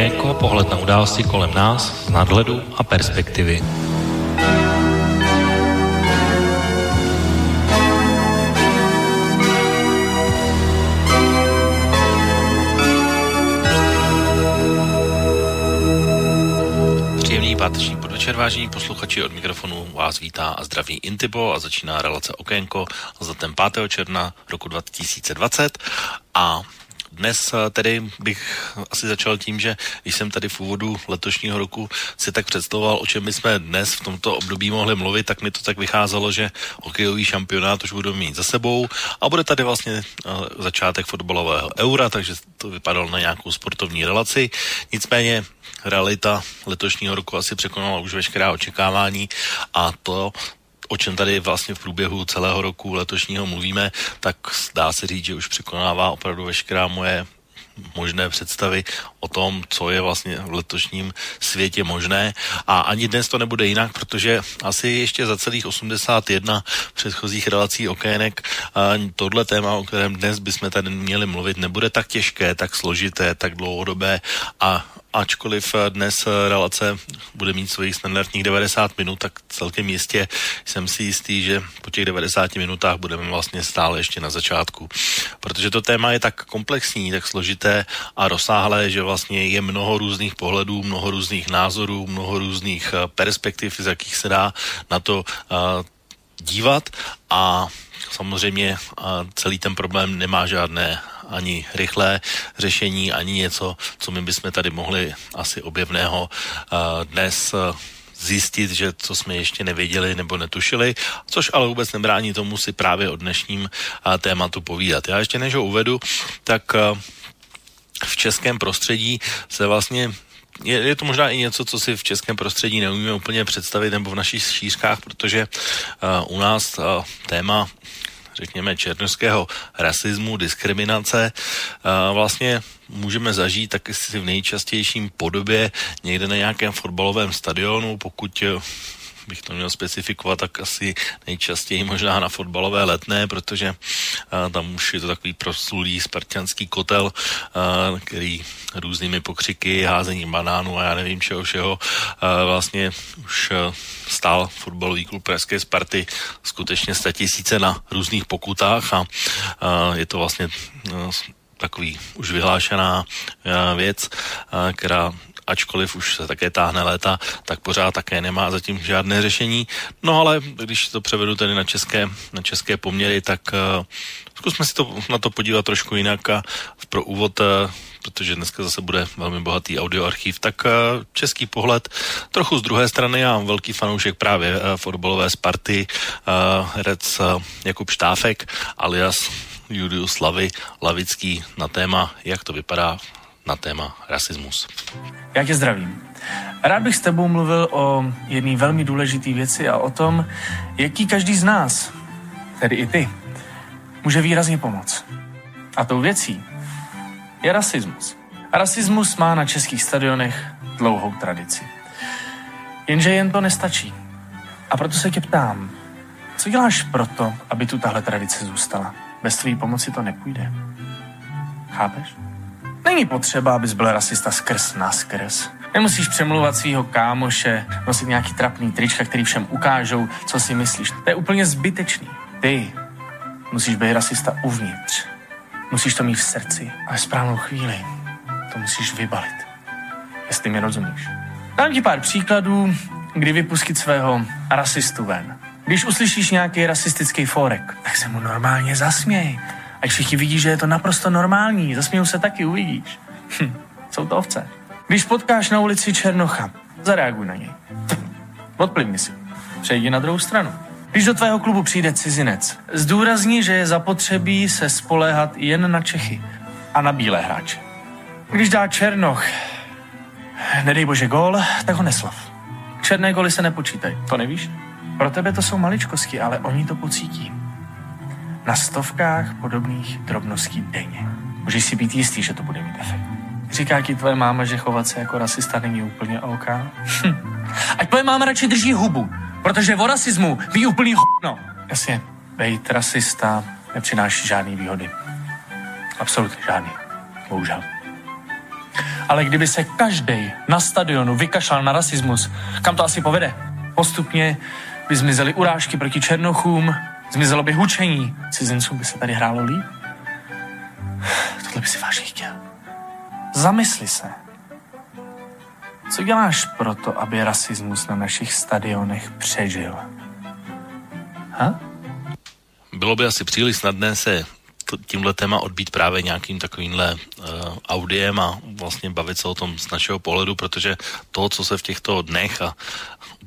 Okénko, pohled na události kolem nás z nadhledu a perspektivy. Příjemný páteční podvečer, vážení posluchači, od mikrofonu vás vítá a zdraví Intibo a začíná relace Okénko za ten 5. června roku 2020 a dnes eh, tedy bych asi začal tím, že když jsem tady v úvodu letošního roku si tak představoval, o čem bychom dnes v tomto období mohli mluvit, tak mi to tak vycházelo, že hokejový šampionát už budou mít za sebou a bude tady vlastně eh, začátek fotbalového eura, takže to vypadalo na nějakou sportovní relaci. Nicméně realita letošního roku asi překonala už veškerá očekávání a to o čem tady vlastně v průběhu celého roku letošního mluvíme, tak dá se říct, že už překonává opravdu veškerá moje možné představy o tom, co je vlastně v letošním světě možné. A ani dnes to nebude jinak, protože asi ještě za celých 81 předchozích relací okének tohle téma, o kterém dnes bychom tady měli mluvit, nebude tak těžké, tak složité, tak dlouhodobé a ačkoliv dnes relace bude mít svých standardních 90 minut, tak celkem jistě jsem si jistý, že po těch 90 minutách budeme vlastně stále ještě na začátku. Protože to téma je tak komplexní, tak složité a rozsáhlé, že vlastně je mnoho různých pohledů, mnoho různých názorů, mnoho různých eh, perspektiv, z jakých se dá na to dívat a samozřejmě celý ten problém nemá žádné ani rychlé řešení, ani něco, co my bychom tady mohli asi objevného dnes zjistit, že co jsme ještě nevěděli nebo netušili, což ale vůbec nebrání tomu si právě o dnešním tématu povídat. Já ještě než ho uvedu, tak v českém prostředí se vlastně je, je to možná i něco, co si v českém prostředí neumíme úplně představit nebo v našich šířkách, protože uh, u nás uh, téma řekněme, černoského rasismu, diskriminace, vlastně můžeme zažít taky si v nejčastějším podobě někde na nějakém fotbalovém stadionu, pokud bych to měl specifikovat, tak asi nejčastěji možná na fotbalové letné, protože uh, tam už je to takový proslulý spartianský kotel, uh, který různými pokřiky, házení banánů a já nevím čeho všeho, uh, vlastně už stál fotbalový klub Pražské Sparty skutečně tisíce na různých pokutách a je to vlastně takový už vyhlášená uh, věc, uh, která ačkoliv už se také táhne léta, tak pořád také nemá zatím žádné řešení. No ale když to převedu tedy na české, na české poměry, tak uh, zkusme si to, na to podívat trošku jinak a pro úvod uh, protože dneska zase bude velmi bohatý audioarchiv, tak uh, český pohled trochu z druhé strany. Já velký fanoušek právě uh, fotbalové Sparty, uh, herec uh, Jakub Štáfek alias Julius Slavy Lavický na téma, jak to vypadá na téma rasismus. Já tě zdravím. Rád bych s tebou mluvil o jedné velmi důležité věci a o tom, jaký každý z nás, tedy i ty, může výrazně pomoct. A tou věcí je rasismus. A rasismus má na českých stadionech dlouhou tradici. Jenže jen to nestačí. A proto se tě ptám, co děláš proto, aby tu tahle tradice zůstala? Bez tvé pomoci to nepůjde. Chápeš? Není potřeba, abys byl rasista skrz na skrz. Nemusíš přemluvat svého kámoše, nosit nějaký trapný trička, který všem ukážou, co si myslíš. To je úplně zbytečný. Ty musíš být rasista uvnitř. Musíš to mít v srdci a v správnou chvíli to musíš vybalit. Jestli mi rozumíš. Dám ti pár příkladů, kdy vypustit svého rasistu ven. Když uslyšíš nějaký rasistický forek, tak se mu normálně zasměj Ať všichni vidí, že je to naprosto normální, zasmějou se taky, uvidíš. Hm, jsou to ovce. Když potkáš na ulici Černocha, zareaguj na něj. Odplivni si. Přejdi na druhou stranu. Když do tvého klubu přijde cizinec, zdůrazní, že je zapotřebí se spoléhat jen na Čechy a na bílé hráče. Když dá Černoch, nedej bože gól, tak ho neslav. Černé goly se nepočítají, to nevíš? Pro tebe to jsou maličkosti, ale oni to pocítí na stovkách podobných drobností denně. Můžeš si být jistý, že to bude mít efekt. Říká ti tvoje máma, že chovat se jako rasista není úplně OK? Hm. Ať tvoje máma radši drží hubu, protože o rasismu ví úplný no. Jasně, bejt rasista nepřináší žádný výhody. Absolutně žádný. Bohužel. Ale kdyby se každý na stadionu vykašlal na rasismus, kam to asi povede? Postupně by zmizely urážky proti černochům, zmizelo by hučení, cizincům by se tady hrálo líp. Tohle by si vážně chtěl. Zamysli se. Co děláš pro to, aby rasismus na našich stadionech přežil? Ha? Bylo by asi příliš snadné se tímhle téma odbít právě nějakým takovýmhle uh, audiem a vlastně bavit se o tom z našeho pohledu, protože to, co se v těchto dnech a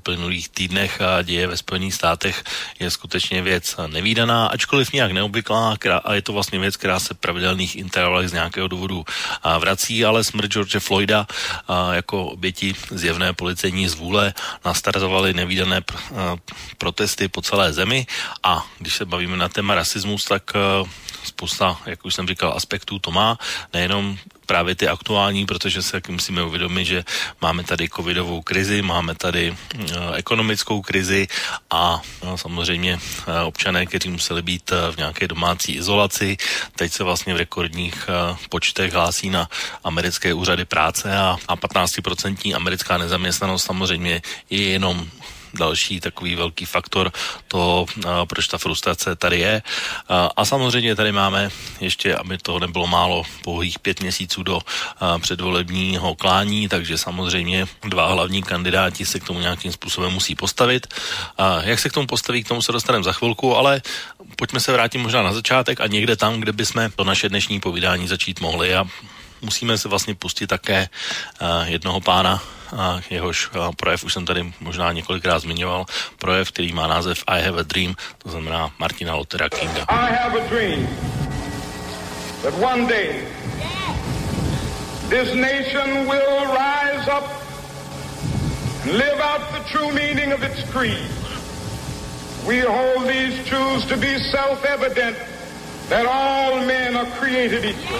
uplynulých týdnech a děje ve Spojených státech, je skutečně věc nevýdaná, ačkoliv nějak neobvyklá a je to vlastně věc, která se pravidelných intervalech z nějakého důvodu vrací, ale smrt George Floyda jako oběti zjevné policejní zvůle nastartovaly nevýdané pr- protesty po celé zemi. A když se bavíme na téma rasismus, tak spousta, jak už jsem říkal, aspektů to má, nejenom právě ty aktuální, protože se musíme uvědomit, že máme tady covidovou krizi, máme tady uh, ekonomickou krizi a no, samozřejmě uh, občané, kteří museli být uh, v nějaké domácí izolaci, teď se vlastně v rekordních počtech hlásí na americké úřady práce a, a 15% americká nezaměstnanost samozřejmě je jenom další takový velký faktor toho, proč ta frustrace tady je. A samozřejmě tady máme ještě, aby to nebylo málo, pouhých pět měsíců do předvolebního klání, takže samozřejmě dva hlavní kandidáti se k tomu nějakým způsobem musí postavit. A jak se k tomu postaví, k tomu se dostaneme za chvilku, ale pojďme se vrátit možná na začátek a někde tam, kde bychom to naše dnešní povídání začít mohli. A musíme se vlastně pustit také jednoho pána, jehož projev už jsem tady možná několikrát zmiňoval, projev, který má název I have a dream, to znamená Martina Luthera Kinga. I have a dream that one day this nation will rise up and live out the true meaning of its creed. We hold these truths to be self-evident that all men are created equal.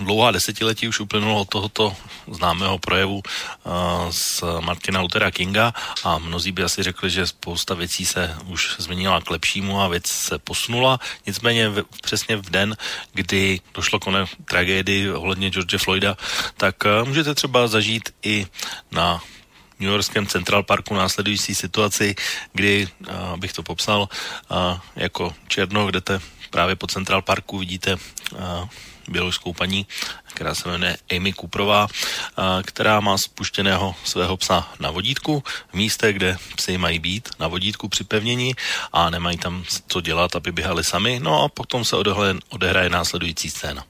dlouhá desetiletí už uplynulo od tohoto známého projevu uh, z Martina Luthera Kinga a mnozí by asi řekli, že spousta věcí se už změnila k lepšímu a věc se posunula. Nicméně v, přesně v den, kdy došlo k oné tragédii ohledně George Floyda, tak uh, můžete třeba zažít i na New Yorkském Central Parku následující situaci, kdy, uh, bych to popsal, jako černo, kde te právě po Central Parku vidíte běloruskou paní, která se jmenuje Amy Cooperová, která má spuštěného svého psa na vodítku v místě, kde psy mají být na vodítku připevnění a nemají tam co dělat, aby běhali sami. No a potom se odehraje, odehraje následující scéna.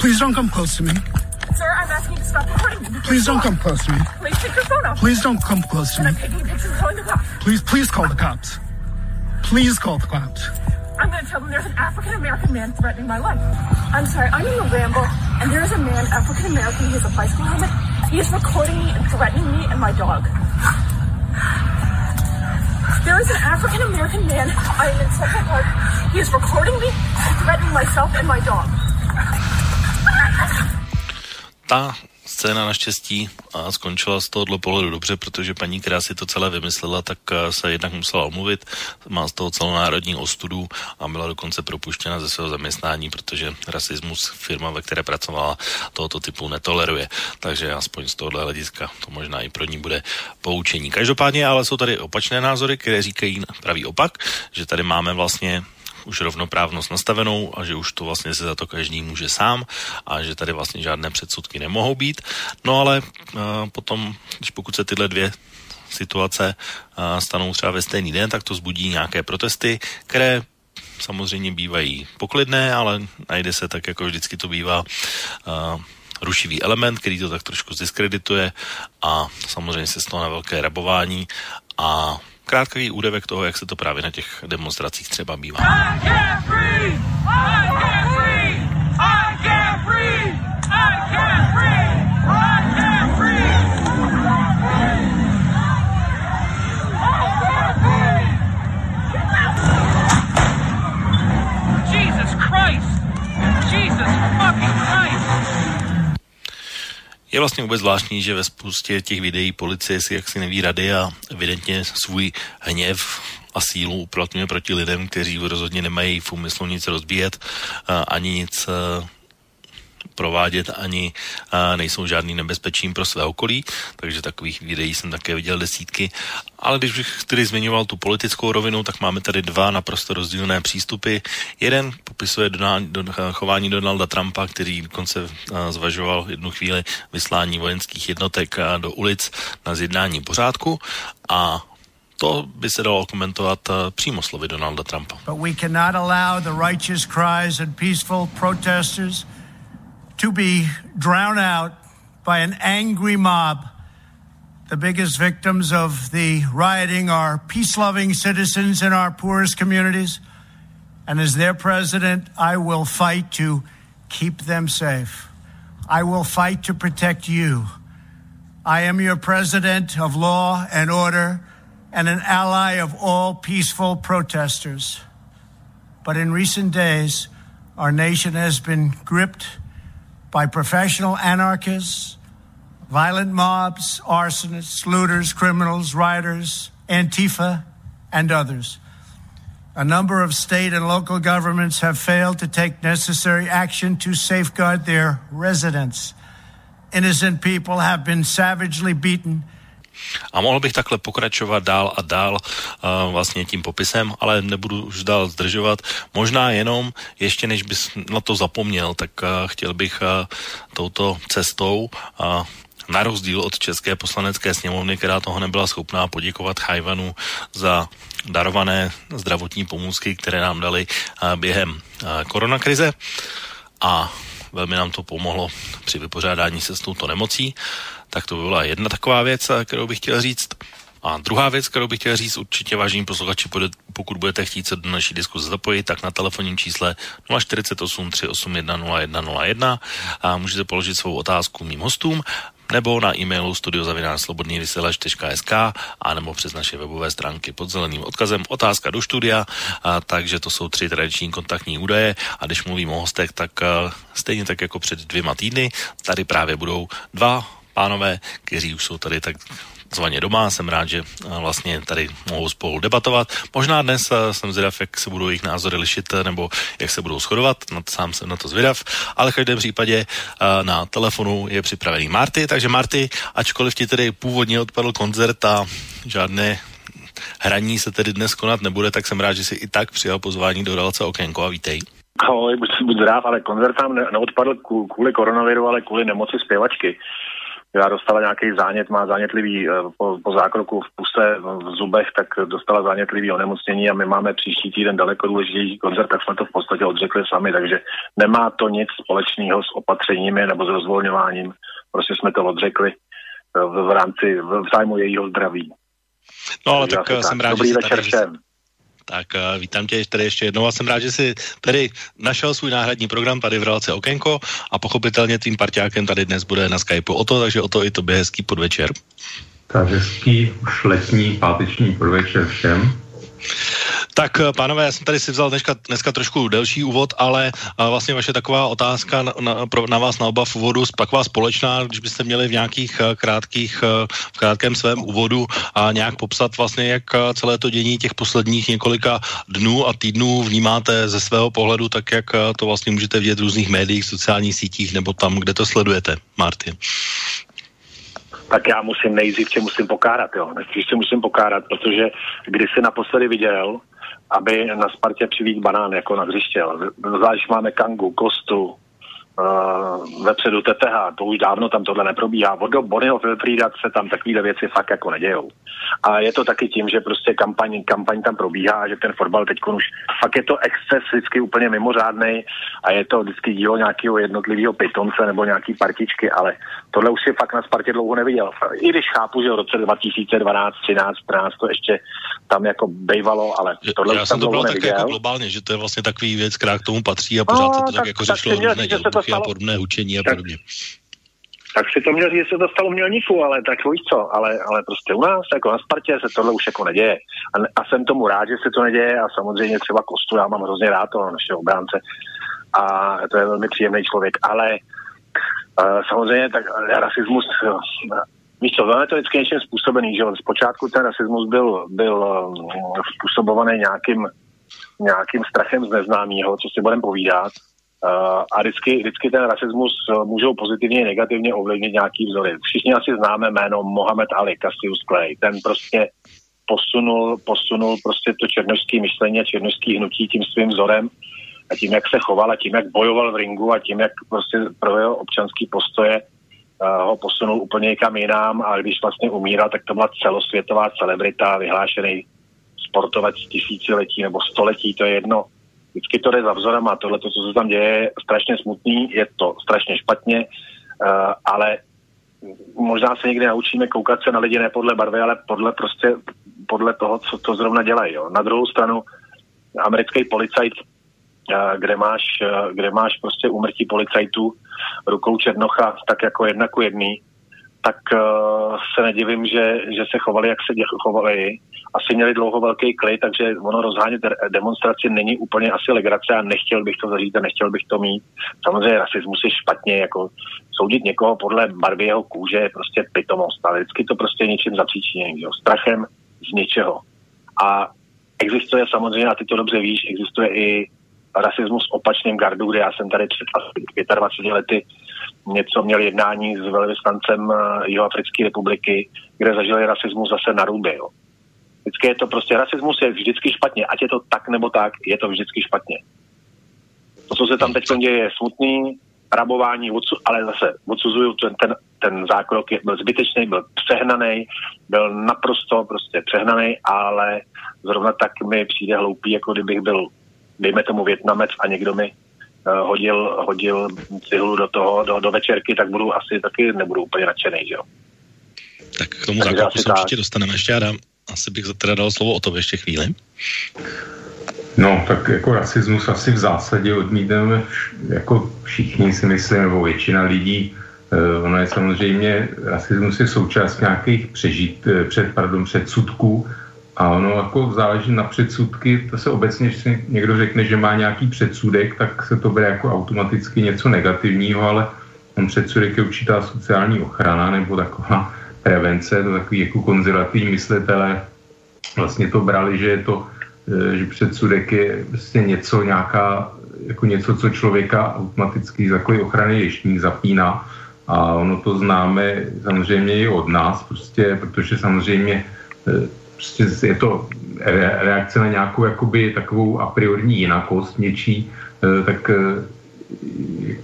Please don't come close to me. Sir, I'm asking you to stop recording me. Please don't come close to me. Please take your phone off. Please don't come close to me. I'm taking pictures calling the cops. Please, please call the cops. Please call the cops. I'm going to tell them there's an African American man threatening my life. I'm sorry, I'm in a ramble, and there's a man, African American, he has a bicycle helmet. He is recording me and threatening me and my dog. There is an African American man. I am in Central Park. He is recording me and threatening myself and my dog. Ta scéna naštěstí a skončila z tohohle pohledu dobře, protože paní, která si to celé vymyslela, tak eh, se jednak musela omluvit, má z toho celonárodní ostudu a byla dokonce propuštěna ze svého zaměstnání, protože rasismus firma, ve které pracovala, tohoto typu netoleruje. Takže aspoň z tohohle hlediska to možná i pro ní bude poučení. Každopádně ale jsou tady opačné názory, které říkají pravý opak, že tady máme vlastně už rovnoprávnost nastavenou a že už to vlastně se za to každý může sám a že tady vlastně žádné předsudky nemohou být. No ale uh, potom, když pokud se tyhle dvě situace uh, stanou třeba ve stejný den, tak to zbudí nějaké protesty, které samozřejmě bývají poklidné, ale najde se tak, jako vždycky to bývá, uh, rušivý element, který to tak trošku zdiskredituje a samozřejmě se z toho na velké rabování a krátký údevek toho, jak se to právě na těch demonstracích třeba bývá. Jesus Je vlastně vůbec zvláštní, že ve spoustě těch videí policie si jaksi neví rady a evidentně svůj hněv a sílu uplatňuje proti lidem, kteří rozhodně nemají v úmyslu nic rozbíjet, ani nic provádět ani nejsou žádný nebezpečím pro své okolí, takže takových videí jsem také viděl desítky. Ale když bych tedy zmiňoval tu politickou rovinu, tak máme tady dva naprosto rozdílné přístupy. Jeden popisuje do, chování Donalda Trumpa, který dokonce zvažoval jednu chvíli vyslání vojenských jednotek do ulic na zjednání pořádku a to by se dalo komentovat přímo slovy Donalda Trumpa. But we cannot allow the righteous cries and peaceful protesters to be drowned out by an angry mob. The biggest victims of the rioting are peace loving citizens in our poorest communities. And as their president, I will fight to keep them safe. I will fight to protect you. I am your president of law and order and an ally of all peaceful protesters. But in recent days, our nation has been gripped by professional anarchists, violent mobs, arsonists, looters, criminals, rioters, Antifa, and others. A number of state and local governments have failed to take necessary action to safeguard their residents. Innocent people have been savagely beaten A mohl bych takhle pokračovat dál a dál uh, vlastně tím popisem, ale nebudu už dál zdržovat. Možná jenom, ještě než bys na to zapomněl, tak uh, chtěl bych uh, touto cestou uh, na rozdíl od České poslanecké sněmovny, která toho nebyla schopná poděkovat Chajvanu za darované zdravotní pomůcky, které nám dali během koronakrize a velmi nám to pomohlo při vypořádání se s touto nemocí. Tak to by byla jedna taková věc, kterou bych chtěl říct. A druhá věc, kterou bych chtěl říct, určitě vážení posluchači, pokud budete chtít se do naší diskuze zapojit, tak na telefonním čísle 048 381 0101 a můžete položit svou otázku mým hostům nebo na e-mailu studiozavinářslobodnývysílač.sk a nebo přes naše webové stránky pod zeleným odkazem otázka do studia, a, takže to jsou tři tradiční kontaktní údaje a když mluvím o hostech, tak a, stejně tak jako před dvěma týdny, tady právě budou dva pánové, kteří už jsou tady tak zvaně doma. Jsem rád, že vlastně tady mohou spolu debatovat. Možná dnes jsem zvědav, jak se budou jejich názory lišit, nebo jak se budou shodovat. Sám jsem na to zvědav. Ale v každém případě na telefonu je připravený Marty. Takže Marty, ačkoliv ti tedy původně odpadl koncert a žádné hraní se tedy dnes konat nebude, tak jsem rád, že si i tak přijal pozvání do relace Okénko a vítej. Ahoj, buď, buď zdrav, ale koncert tam neodpadl kvůli koronaviru, ale kvůli nemoci zpěvačky která dostala nějaký zánět, má zánětlivý eh, po, po zákroku v puse, v zubech, tak dostala zánětlivý onemocnění a my máme příští týden daleko důležitější koncert, tak jsme to v podstatě odřekli sami, takže nemá to nic společného s opatřeními nebo s rozvolňováním. Prostě jsme to odřekli eh, v, v rámci, v zájmu jejího zdraví. No ale tak, tak jsem rád, Dobrý že večer tady, všem. Tak uh, vítám tě tady ještě jednou a jsem rád, že jsi tady našel svůj náhradní program tady v relaci Okenko a pochopitelně tvým parťákem tady dnes bude na Skypeu o to, takže o to i tobě hezký podvečer. Tak hezký už letní páteční podvečer všem. Tak, eh, pánové, já jsem tady si vzal dneska, dneska trošku delší úvod, ale eh, vlastně vaše taková otázka na, na, na vás na oba v úvodu, taková společná, když byste měli v nějakých eh, krátkých, v krátkém svém úvodu a nějak popsat vlastně, jak celé to dění těch posledních několika dnů a týdnů vnímáte ze svého pohledu, tak jak to vlastně můžete vidět v různých médiích, sociálních sítích nebo tam, kde to sledujete, Martin tak já musím nejdřív musím pokárat, jo. Nejdřív musím pokárat, protože když si naposledy viděl, aby na Spartě přivít banán jako na hřiště. Zvlášť máme Kangu, Kostu, uh, vepředu TTH, to už dávno tam tohle neprobíhá. Od Bonnyho Wilfrieda se tam takovéhle věci fakt jako nedějou. A je to taky tím, že prostě kampaň, kampaň tam probíhá, že ten fotbal teď už fakt je to exces vždycky úplně mimořádný a je to vždycky dílo nějakého jednotlivého pitonce nebo nějaký partičky, ale tohle už si fakt na Spartě dlouho neviděl. I když chápu, že v roce 2012, 13, 14 to ještě tam jako bejvalo, ale tohle Já už jsem to bral tak jako globálně, že to je vlastně takový věc, která k tomu patří a pořád no, se to tak, tak jako řešilo různé dělbuchy a podobné hučení a podobně. Tak si to měl říct, že se to stalo mělníku, ale tak víš co, ale, ale prostě u nás, jako na Spartě, se tohle už jako neděje. A, a jsem tomu rád, že se to neděje a samozřejmě třeba Kostu, já mám hrozně rád toho našeho obránce a to je velmi příjemný člověk, ale uh, samozřejmě tak rasismus, uh, víš co, je to vždycky něčím způsobený, že zpočátku ten rasismus byl, byl uh, způsobovaný nějakým, nějakým strachem z neznámého, co si budeme povídat, a vždycky, vždycky ten rasismus uh, můžou pozitivně i negativně ovlivnit nějaký vzory. Všichni asi známe jméno Mohamed Ali, Cassius Clay. Ten prostě posunul, posunul prostě to černožské myšlení a černožské hnutí tím svým vzorem a tím, jak se choval a tím, jak bojoval v ringu a tím, jak prostě pro jeho občanský postoje uh, ho posunul úplně někam jinam a když vlastně umíral, tak to byla celosvětová celebrita, vyhlášený sportovec tisíciletí nebo století, to je jedno vždycky to jde za vzorem a tohle, co se tam děje, je strašně smutný, je to strašně špatně, uh, ale možná se někdy naučíme koukat se na lidi ne podle barvy, ale podle prostě podle toho, co to zrovna dělají. Jo. Na druhou stranu americký policajt, uh, kde máš, uh, kde máš prostě umrtí policajtů rukou Černocha tak jako jedna ku jedný, tak se nedivím, že, že se chovali, jak se chovali. Asi měli dlouho velký klid, takže ono rozhánět demonstraci není úplně asi legrace a nechtěl bych to zažít a nechtěl bych to mít. Samozřejmě rasismus je špatně, jako soudit někoho podle barvy jeho kůže je prostě pitomost, ale vždycky to prostě něčím zapříčiněný, strachem z něčeho. A existuje samozřejmě, a ty to dobře víš, existuje i rasismus v opačném gardu, kde já jsem tady před 25 lety něco měl jednání s velvyslancem eh, Jihoafrické republiky, kde zažili rasismus zase na Rubě. Jo. Vždycky je to prostě, rasismus je vždycky špatně, ať je to tak nebo tak, je to vždycky špatně. To, co se tam teď děje, je smutný, rabování, ale zase odsuzuju ten, ten, ten zákrok, je, byl zbytečný, byl přehnaný, byl naprosto prostě přehnaný, ale zrovna tak mi přijde hloupý, jako kdybych byl, dejme tomu Větnamec a někdo mi Eh, hodil, hodil cihlu do toho, do, do večerky, tak budu asi taky nebudu úplně nadšený, že jo. Tak k tomu zákroku se určitě dostaneme. Ještě já dám, asi bych teda dal slovo o to ještě chvíli. No, tak jako rasismus asi v zásadě odmítneme jako všichni si myslím, nebo většina lidí. Uh, ono je samozřejmě, rasismus je součást nějakých přežít, eh, před, pardon, předsudků, a ono jako záleží na předsudky, to se obecně, když si někdo řekne, že má nějaký předsudek, tak se to bere jako automaticky něco negativního, ale on předsudek je určitá sociální ochrana nebo taková prevence, to takový jako konzervativní myslitelé vlastně to brali, že je to, e, že předsudek je vlastně něco, nějaká, jako něco, co člověka automaticky z takové ochrany ještník zapíná. A ono to známe samozřejmě i od nás, prostě, protože samozřejmě e, prostě je to reakce na nějakou jakoby takovou a priorní jinakost něčí, eh, tak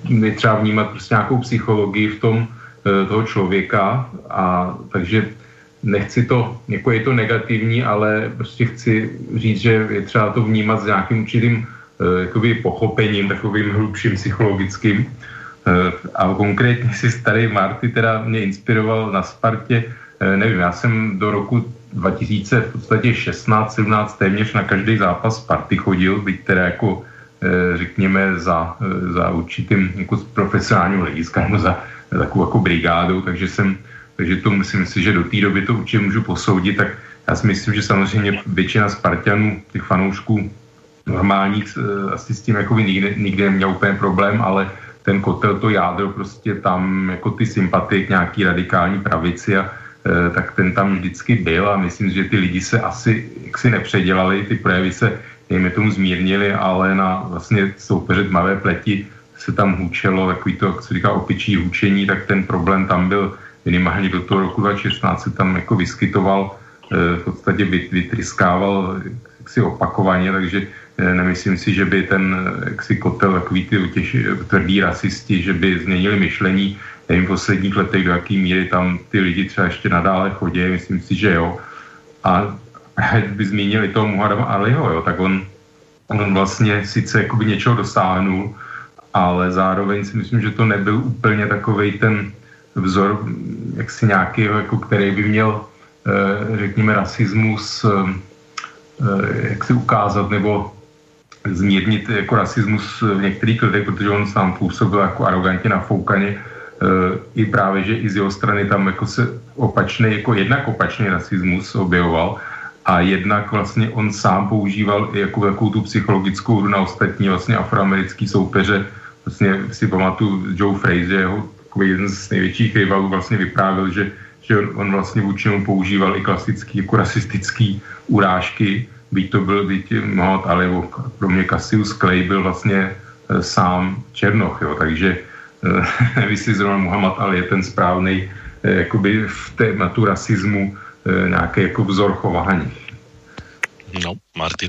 je třeba vnímat prostě nějakou psychologii v tom toho člověka a takže nechci to, jako je to negativní, ale prostě chci říct, že je třeba to vnímat s nějakým určitým eh, jakoby pochopením, takovým hlubším psychologickým. A konkrétně si starý Marty teda mě inspiroval na Spartě, nevím, já jsem do roku 2000 v podstatě 16, 17 téměř na každý zápas Sparty chodil, byť teda jako eh, řekněme za, eh, za určitým jako profesionálním hlediska nebo za takovou jako brigádou, takže jsem, takže to myslím si, že do té doby to určitě můžu posoudit, tak já si myslím, že samozřejmě většina Spartanů, těch fanoušků normálních, asi s tím jako nikdy, nikdy neměl úplně problém, ale ten kotel, to jádro, prostě tam jako ty sympatie k nějaký radikální pravici a e, tak ten tam vždycky byl a myslím, že ty lidi se asi jaksi nepředělali, ty projevy se dejme tomu zmírnili, ale na vlastně soupeře tmavé pleti se tam hůčelo, takový to, jak se říká, opičí hůčení, tak ten problém tam byl minimálně do toho roku 2016 se tam jako vyskytoval, e, v podstatě vytryskával si opakovaně, takže e, nemyslím si, že by ten jaksi kotel, takový ty těž, tvrdý rasisti, že by změnili myšlení, nevím, v posledních letech, do jaký míry tam ty lidi třeba ještě nadále chodí, myslím si, že jo. A by zmínili toho Muharama Aliho, jo, tak on, on vlastně sice jakoby něčeho dosáhnul, ale zároveň si myslím, že to nebyl úplně takový ten vzor, jak si nějaký, jako který by měl, eh, řekněme, rasismus eh, jak si ukázat nebo zmírnit jako rasismus v některých lidech, protože on sám působil jako arrogantně nafoukaně, eh, i právě, že i z jeho strany tam jako se opačný, jako jednak opačný rasismus objevoval a jednak vlastně on sám používal i jako velkou tu psychologickou hru na ostatní vlastně afroamerický soupeře. Vlastně si pamatuju Joe Frazier, jeho jeden z největších rivalů vlastně vyprávěl, že, že on, vlastně vůči používal i klasický jako rasistický urážky, byť to byl, byť Mohamed Ali, nebo pro mě Cassius Clay byl vlastně e, sám Černoch, jo, takže nevím, jestli zrovna Muhammad Ali je ten správný e, jakoby v tématu rasismu E, nějaký jako vzor chování. No, Marty.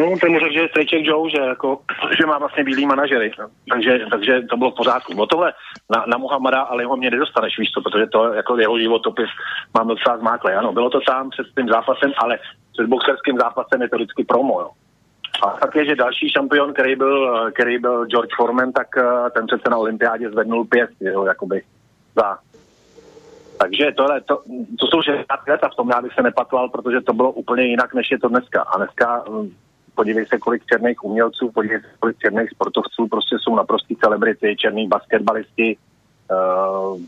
No, ten řekl, že je Strejček Joe, že, jako, že má vlastně bílý manažery, no. takže, takže to bylo v pořádku. O tohle na, na Muhammada ale ho mě nedostaneš, víš to, protože to jako jeho životopis mám docela zmáklé. Ano, bylo to tam před tím zápasem, ale před boxerským zápasem je to vždycky promo. Jo. A tak je, že další šampion, který byl, který byl George Foreman, tak eh, ten přece na olympiádě zvednul pěst, jo, jakoby za takže tohle, to, to jsou 60 let a v tom já bych se nepatlal, protože to bylo úplně jinak, než je to dneska. A dneska hm, podívej se, kolik černých umělců, podívej se, kolik černých sportovců, prostě jsou naprostý celebrity, černí basketbalisti, uh,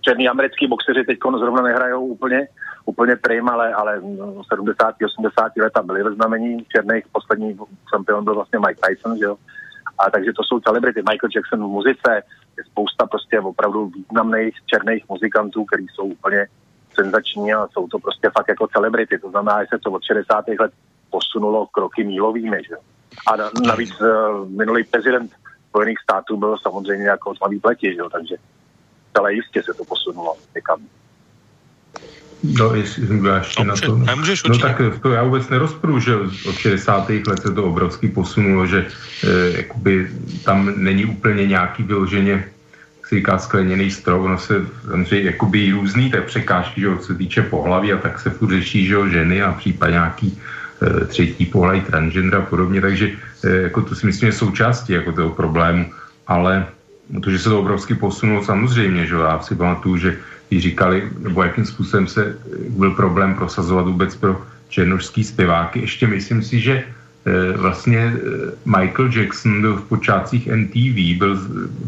černí americký boxeři teď zrovna nehrajou úplně, úplně prim, ale, ale 70. 80. leta byli ve znamení černých, poslední šampion byl vlastně Mike Tyson, že jo. A takže to jsou celebrity. Michael Jackson v muzice, je spousta prostě opravdu významných černých muzikantů, kteří jsou úplně senzační a jsou to prostě fakt jako celebrity. To znamená, že se to od 60. let posunulo kroky mílovými. Že? A navíc uh, minulý prezident Spojených států byl samozřejmě jako tmavý pleti, že? takže celé jistě se to posunulo někam. No, jestli jsem ještě na to. No tak to já vůbec nerozpru, že od 60. let se to obrovský posunulo, že eh, jakoby tam není úplně nějaký vyloženě si říká skleněný strop, ono se samozřejmě jakoby různý té překážky, že co se týče pohlaví a tak se furt řeší, že ženy a případně nějaký třetí pohlaví transgender a podobně, takže e, jako to si myslím je součástí jako toho problému, ale to, že se to obrovsky posunulo samozřejmě, že já si pamatuju, že i říkali, nebo jakým způsobem se byl problém prosazovat vůbec pro černožský zpěváky. Ještě myslím si, že eh, vlastně eh, Michael Jackson byl v počátcích NTV, byl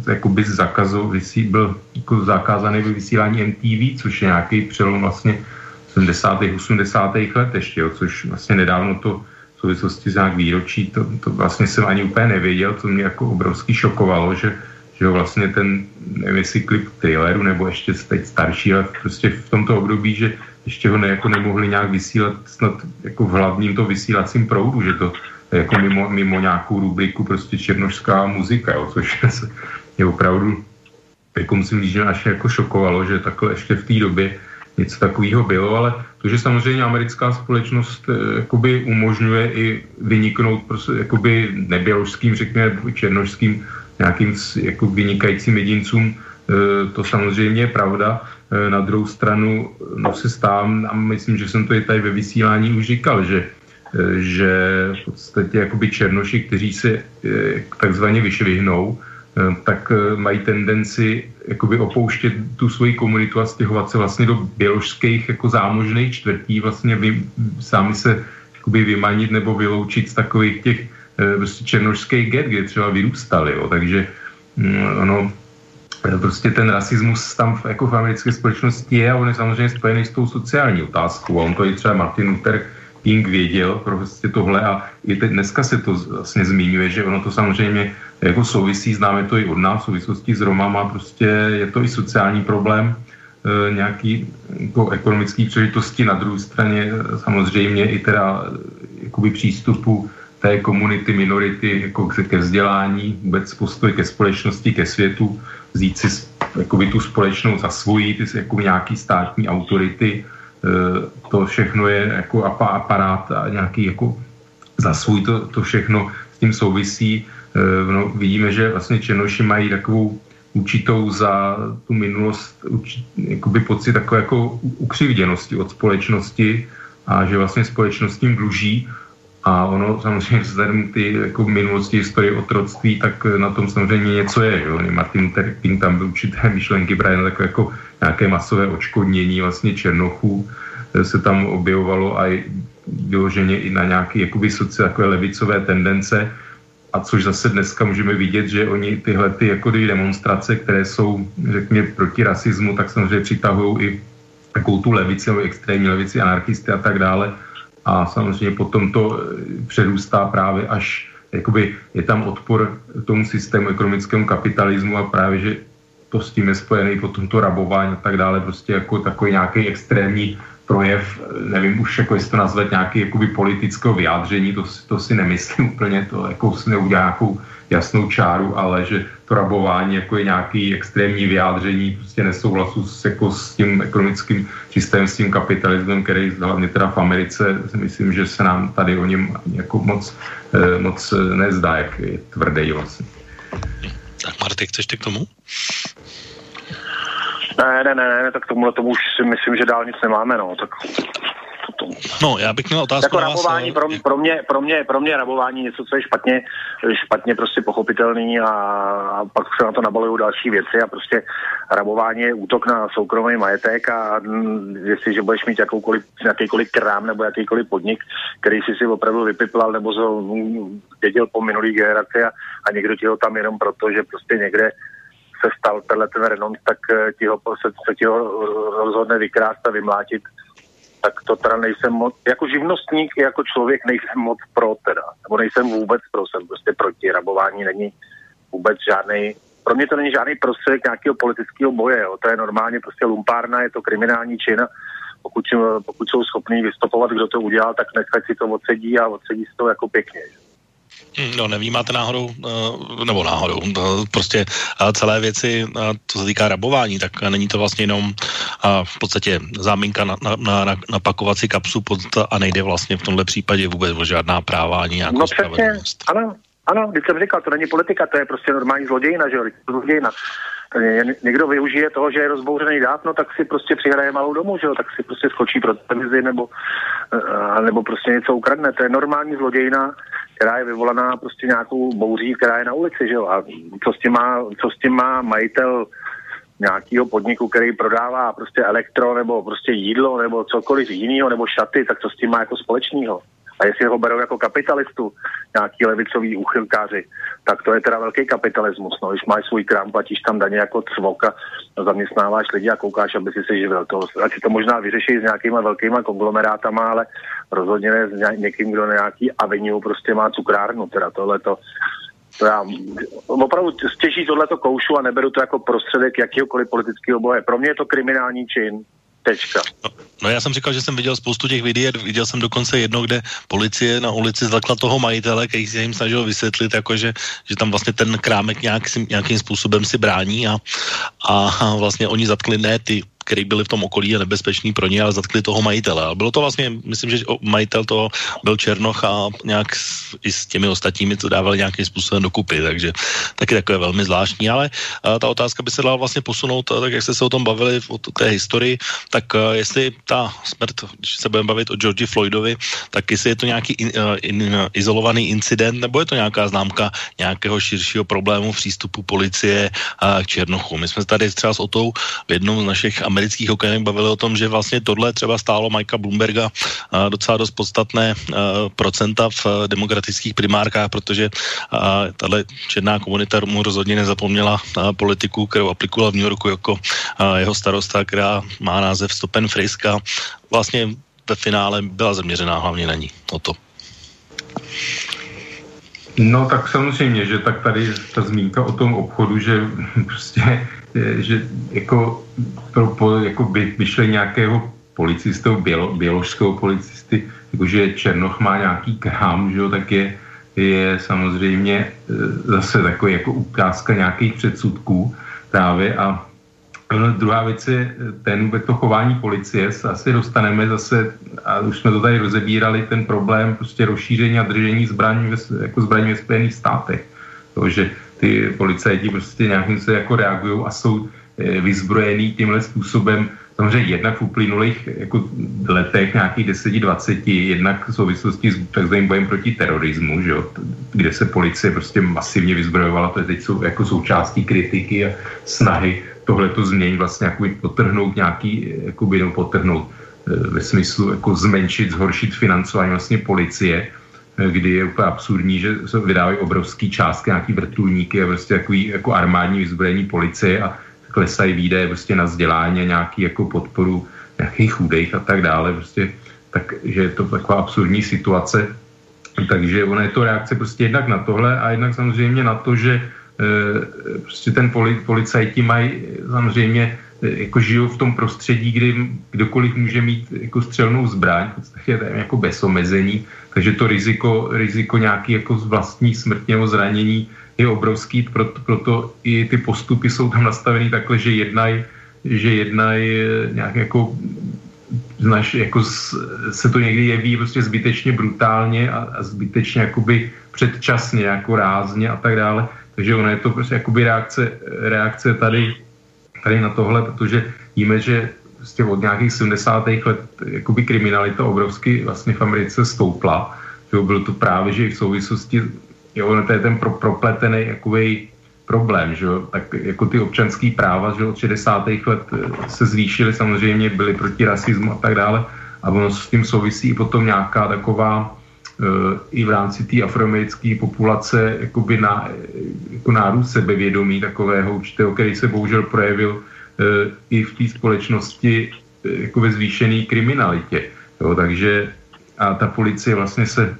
jakoby zakazo, byl jako zakázaný ve vysílání MTV, což je nějaký přelom vlastně 70. 80. let ještě, jo, což vlastně nedávno to v souvislosti s nějak výročí, to, to vlastně jsem ani úplně nevěděl, to mě jako obrovsky šokovalo, že že vlastně ten, nevím jestli klip traileru, nebo ještě teď starší, ale prostě v tomto období, že ještě ho ne, jako nemohli nějak vysílat snad jako v hlavním to vysílacím proudu, že to jako mimo, mimo nějakou rubriku prostě černožská muzika, jo, což je opravdu, jako musím říct, že až jako šokovalo, že takhle ještě v té době něco takového bylo, ale to, že samozřejmě americká společnost eh, jakoby umožňuje i vyniknout prostě jakoby neběložským, řekněme, černožským nějakým jako vynikajícím jedincům, e, to samozřejmě je pravda. E, na druhou stranu no, se stávám, a myslím, že jsem to i tady ve vysílání už říkal, že, že v podstatě jakoby černoši, kteří se takzvaně vyšvihnou, tak mají tendenci jakoby opouštět tu svoji komunitu a stěhovat se vlastně do běložských jako zámožných čtvrtí, vlastně vy, sami se jakoby vymanit nebo vyloučit z takových těch Eh, prostě černožský get, kde třeba vyrůstali, jo, takže mm, ono, prostě ten rasismus tam v, jako v americké společnosti je a on je samozřejmě spojený s tou sociální otázkou. A on to i třeba Martin Luther King věděl prostě tohle a i teď dneska se to vlastně zmiňuje, že ono to samozřejmě jako souvisí, známe to i od nás v souvislosti s Romama, prostě je to i sociální problém, e, nějaký jako ekonomický příležitosti, na druhé straně e, samozřejmě i teda e, jakoby přístupu té komunity, minority jako ke vzdělání, vůbec postoj ke společnosti, ke světu, vzít si jakoby tu společnou za svoji, ty jakoby nějaký státní autority, to všechno je jako aparát a nějaký jako za svůj to, to všechno s tím souvisí. No, vidíme, že vlastně Černoši mají takovou určitou za tu minulost určit, pocit takové jako ukřivděnosti od společnosti a že vlastně společnost tím dluží a ono samozřejmě vzhledem ty jako minulosti historie otroctví, tak na tom samozřejmě něco je. Jo? Martin Luther King tam byl určité myšlenky právě na takové jako nějaké masové očkodnění vlastně Černochů eh, se tam objevovalo a vyloženě i na nějaké jakoby sociální takové levicové tendence, a což zase dneska můžeme vidět, že oni tyhle ty jako demonstrace, které jsou, řekněme, proti rasismu, tak samozřejmě přitahují i takovou tu levici, extrémní levici, anarchisty a tak dále a samozřejmě potom to eh, přerůstá právě až, jakoby je tam odpor tomu systému ekonomickému kapitalismu a právě, že to s tím je spojený potom to rabování a tak dále, prostě jako takový nějaký extrémní projev, nevím už, jako jestli to nazvat nějaký jakoby politického vyjádření, to, to si nemyslím úplně, to jako si neudělá nějakou jasnou čáru, ale že to rabování jako je nějaký extrémní vyjádření prostě nesouhlasu s, jako s tím ekonomickým systémem, s tím kapitalismem, který hlavně teda v Americe, myslím, že se nám tady o něm jako moc, eh, moc nezdá, jak je tvrdý vlastně. Tak Marty, chceš ty k tomu? Ne, ne, ne, ne, tak tomuhle tomu už si myslím, že dál nic nemáme, no, tak. No, já bych měl otázku jako rabování, pro, pro, mě, pro, mě, pro mě rabování něco, co je špatně, špatně prostě pochopitelný a, a pak se na to nabalují další věci a prostě rabování je útok na soukromý majetek a jestliže budeš mít jakoukoliv, jakýkoliv krám nebo jakýkoliv podnik, který si si opravdu vypiplal nebo věděl po minulý generaci a, a někdo ti ho tam jenom proto, že prostě někde se stal tenhle ten renont, tak eh, ti ho, se, se ti ho rozhodne vykrást a vymlátit tak to teda nejsem moc, jako živnostník jako člověk nejsem moc pro teda, nebo nejsem vůbec pro, jsem prostě proti, rabování není vůbec žádný, pro mě to není žádný prostředek nějakého politického boje, jo. to je normálně prostě lumpárna, je to kriminální čin pokud, pokud jsou schopní vystopovat, kdo to udělal, tak nechať si to odsedí a odsedí si to jako pěkně. Že? No nevnímáte náhodou, eh, nebo náhodou, eh, prostě eh, celé věci, co se týká rabování, tak není to vlastně jenom v podstatě záminka na, na, na, na pakovací kapsu pod, a nejde vlastně v tomhle případě vůbec o žádná práva ani nějakou no, spravedlnost. Ano, ano, když jsem říkal, to není politika, to je prostě normální zlodějina, že jo, zlodějina. Někdo využije toho, že je rozbouřený dát, no tak si prostě přihraje malou domů, že jo, tak si prostě skočí pro televizi nebo, nebo prostě něco ukradne. To je normální zlodějina, která je vyvolaná prostě nějakou bouří, která je na ulici, že jo? A co s tím má, co s tím má majitel nějakého podniku, který prodává prostě elektro nebo prostě jídlo nebo cokoliv jiného nebo šaty, tak co s tím má jako společného? A jestli ho berou jako kapitalistu, nějaký levicový úchylkáři, tak to je teda velký kapitalismus. No, když máš svůj krám, platíš tam daně jako cvoka, zaměstnáváš lidi a koukáš, aby si se živil. To, ať si to možná vyřeší s nějakýma velkýma konglomerátama, ale rozhodně ne s někým, kdo nějaký avenue prostě má cukrárnu. Teda tohle to, to já opravdu stěží tohleto koušu a neberu to jako prostředek jakýhokoliv politického boje. Pro mě je to kriminální čin. Tečka. No, no já jsem říkal, že jsem viděl spoustu těch videí, viděl jsem dokonce jedno, kde policie na ulici zlakla toho majitele, který se jim snažil vysvětlit, jako že, že tam vlastně ten krámek nějak, nějakým způsobem si brání a, a vlastně oni zatkli ne ty který byli v tom okolí a nebezpečný pro ně, ale zatkli toho majitele. Ale bylo to vlastně, myslím, že majitel toho byl Černoch a nějak s, i s těmi ostatními to dávali nějakým způsobem dokupy, takže taky takové velmi zvláštní, ale a, ta otázka by se dala vlastně posunout, tak jak jste se o tom bavili, o té historii, tak a, jestli ta smrt, když se budeme bavit o Georgi Floydovi, tak jestli je to nějaký in, in, izolovaný incident, nebo je to nějaká známka nějakého širšího problému v přístupu policie a, k Černochu. My jsme tady třeba s Otou v jednom z našich amerických okének bavili o tom, že vlastně tohle třeba stálo Mikea Bloomberga docela dost podstatné procenta v demokratických primárkách, protože tahle černá komunita mu rozhodně nezapomněla politiku, kterou aplikovala v New Yorku jako jeho starosta, která má název Stopen Friska. Vlastně ve finále byla zaměřená hlavně na ní. O to. No tak samozřejmě, že tak tady ta zmínka o tom obchodu, že prostě, že jako, pro, jako by, vyšle nějakého policistou, bělo, běložského policisty, jakože Černoch má nějaký krám, že jo, tak je, je samozřejmě e, zase takový jako ukázka nějakých předsudků právě a druhá věc je ten to chování policie, se asi dostaneme zase, a už jsme to tady rozebírali, ten problém prostě rozšíření a držení zbraní ve, jako zbraní ve Spojených státech. To, že ty policajti prostě nějakým se jako reagují a jsou e, vyzbrojení tímhle způsobem. Samozřejmě jednak v uplynulých jako letech, nějakých 10-20, jednak v souvislosti s takzvaným bojem proti terorismu, že jo, kde se policie prostě masivně vyzbrojovala, to je teď jsou jako součástí kritiky a snahy tohle to změnit, vlastně jakoby potrhnout nějaký, jakoby, no potrhnout eh, ve smyslu jako zmenšit, zhoršit financování vlastně policie, eh, kdy je úplně absurdní, že se vydávají obrovský částky, nějaký vrtulníky a prostě jako armádní vyzbrojení policie a klesají výdaje prostě na vzdělání a nějaký jako podporu nějakých chudých a tak dále, prostě, takže je to taková absurdní situace. Takže ona je to reakce prostě jednak na tohle a jednak samozřejmě na to, že Eh, prostě ten poli, policajti mají samozřejmě eh, jako žijou v tom prostředí, kdy kdokoliv může mít jako střelnou zbraň, v podstatě jako bez omezení, takže to riziko, riziko nějaký jako vlastní smrtného zranění je obrovský, proto, proto i ty postupy jsou tam nastaveny takhle, že jednají že jednaj eh, nějak jako znaš, jako se to někdy jeví prostě zbytečně brutálně a, a zbytečně jakoby předčasně, jako rázně a tak dále. Takže ono je to prostě jakoby reakce, reakce tady, tady na tohle, protože víme, že prostě od nějakých 70. let jakoby kriminalita obrovsky vlastně v Americe stoupla. Že byl to právě, že i v souvislosti, jo, to je ten pro, propletený jakoby problém, že jo, tak jako ty občanský práva, že od 60. let se zvýšily, samozřejmě byly proti rasismu a tak dále, a ono s tím souvisí i potom nějaká taková i v rámci té afroamerické populace jakoby na, jako nárůst sebevědomí takového určitého, který se bohužel projevil eh, i v té společnosti eh, jako ve zvýšené kriminalitě. Jo, takže a ta policie vlastně se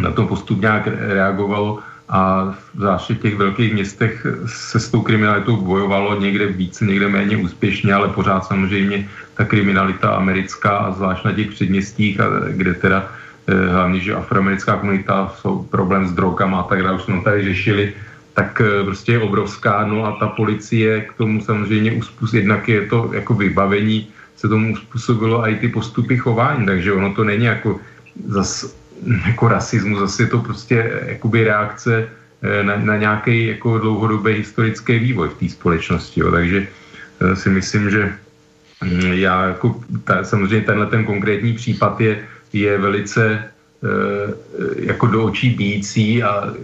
na to postupně nějak reagovalo a zvláště v těch velkých městech se s tou kriminalitou bojovalo někde více, někde méně úspěšně, ale pořád samozřejmě ta kriminalita americká a zvlášť na těch předměstích, kde teda Eh, hlavně, že afroamerická komunita jsou problém s drogama a tak dále, už jsme tady řešili, tak eh, prostě je obrovská, no a ta policie k tomu samozřejmě uspůsob, jednak je to jako vybavení, se tomu uspůsobilo i ty postupy chování, takže ono to není jako zas, jako rasismus, zase je to prostě jakoby reakce eh, na, na nějaký jako dlouhodobý historický vývoj v té společnosti, jo. takže si myslím, že hm, já jako ta, samozřejmě tenhle ten konkrétní případ je je velice eh, jako do očí bíjící a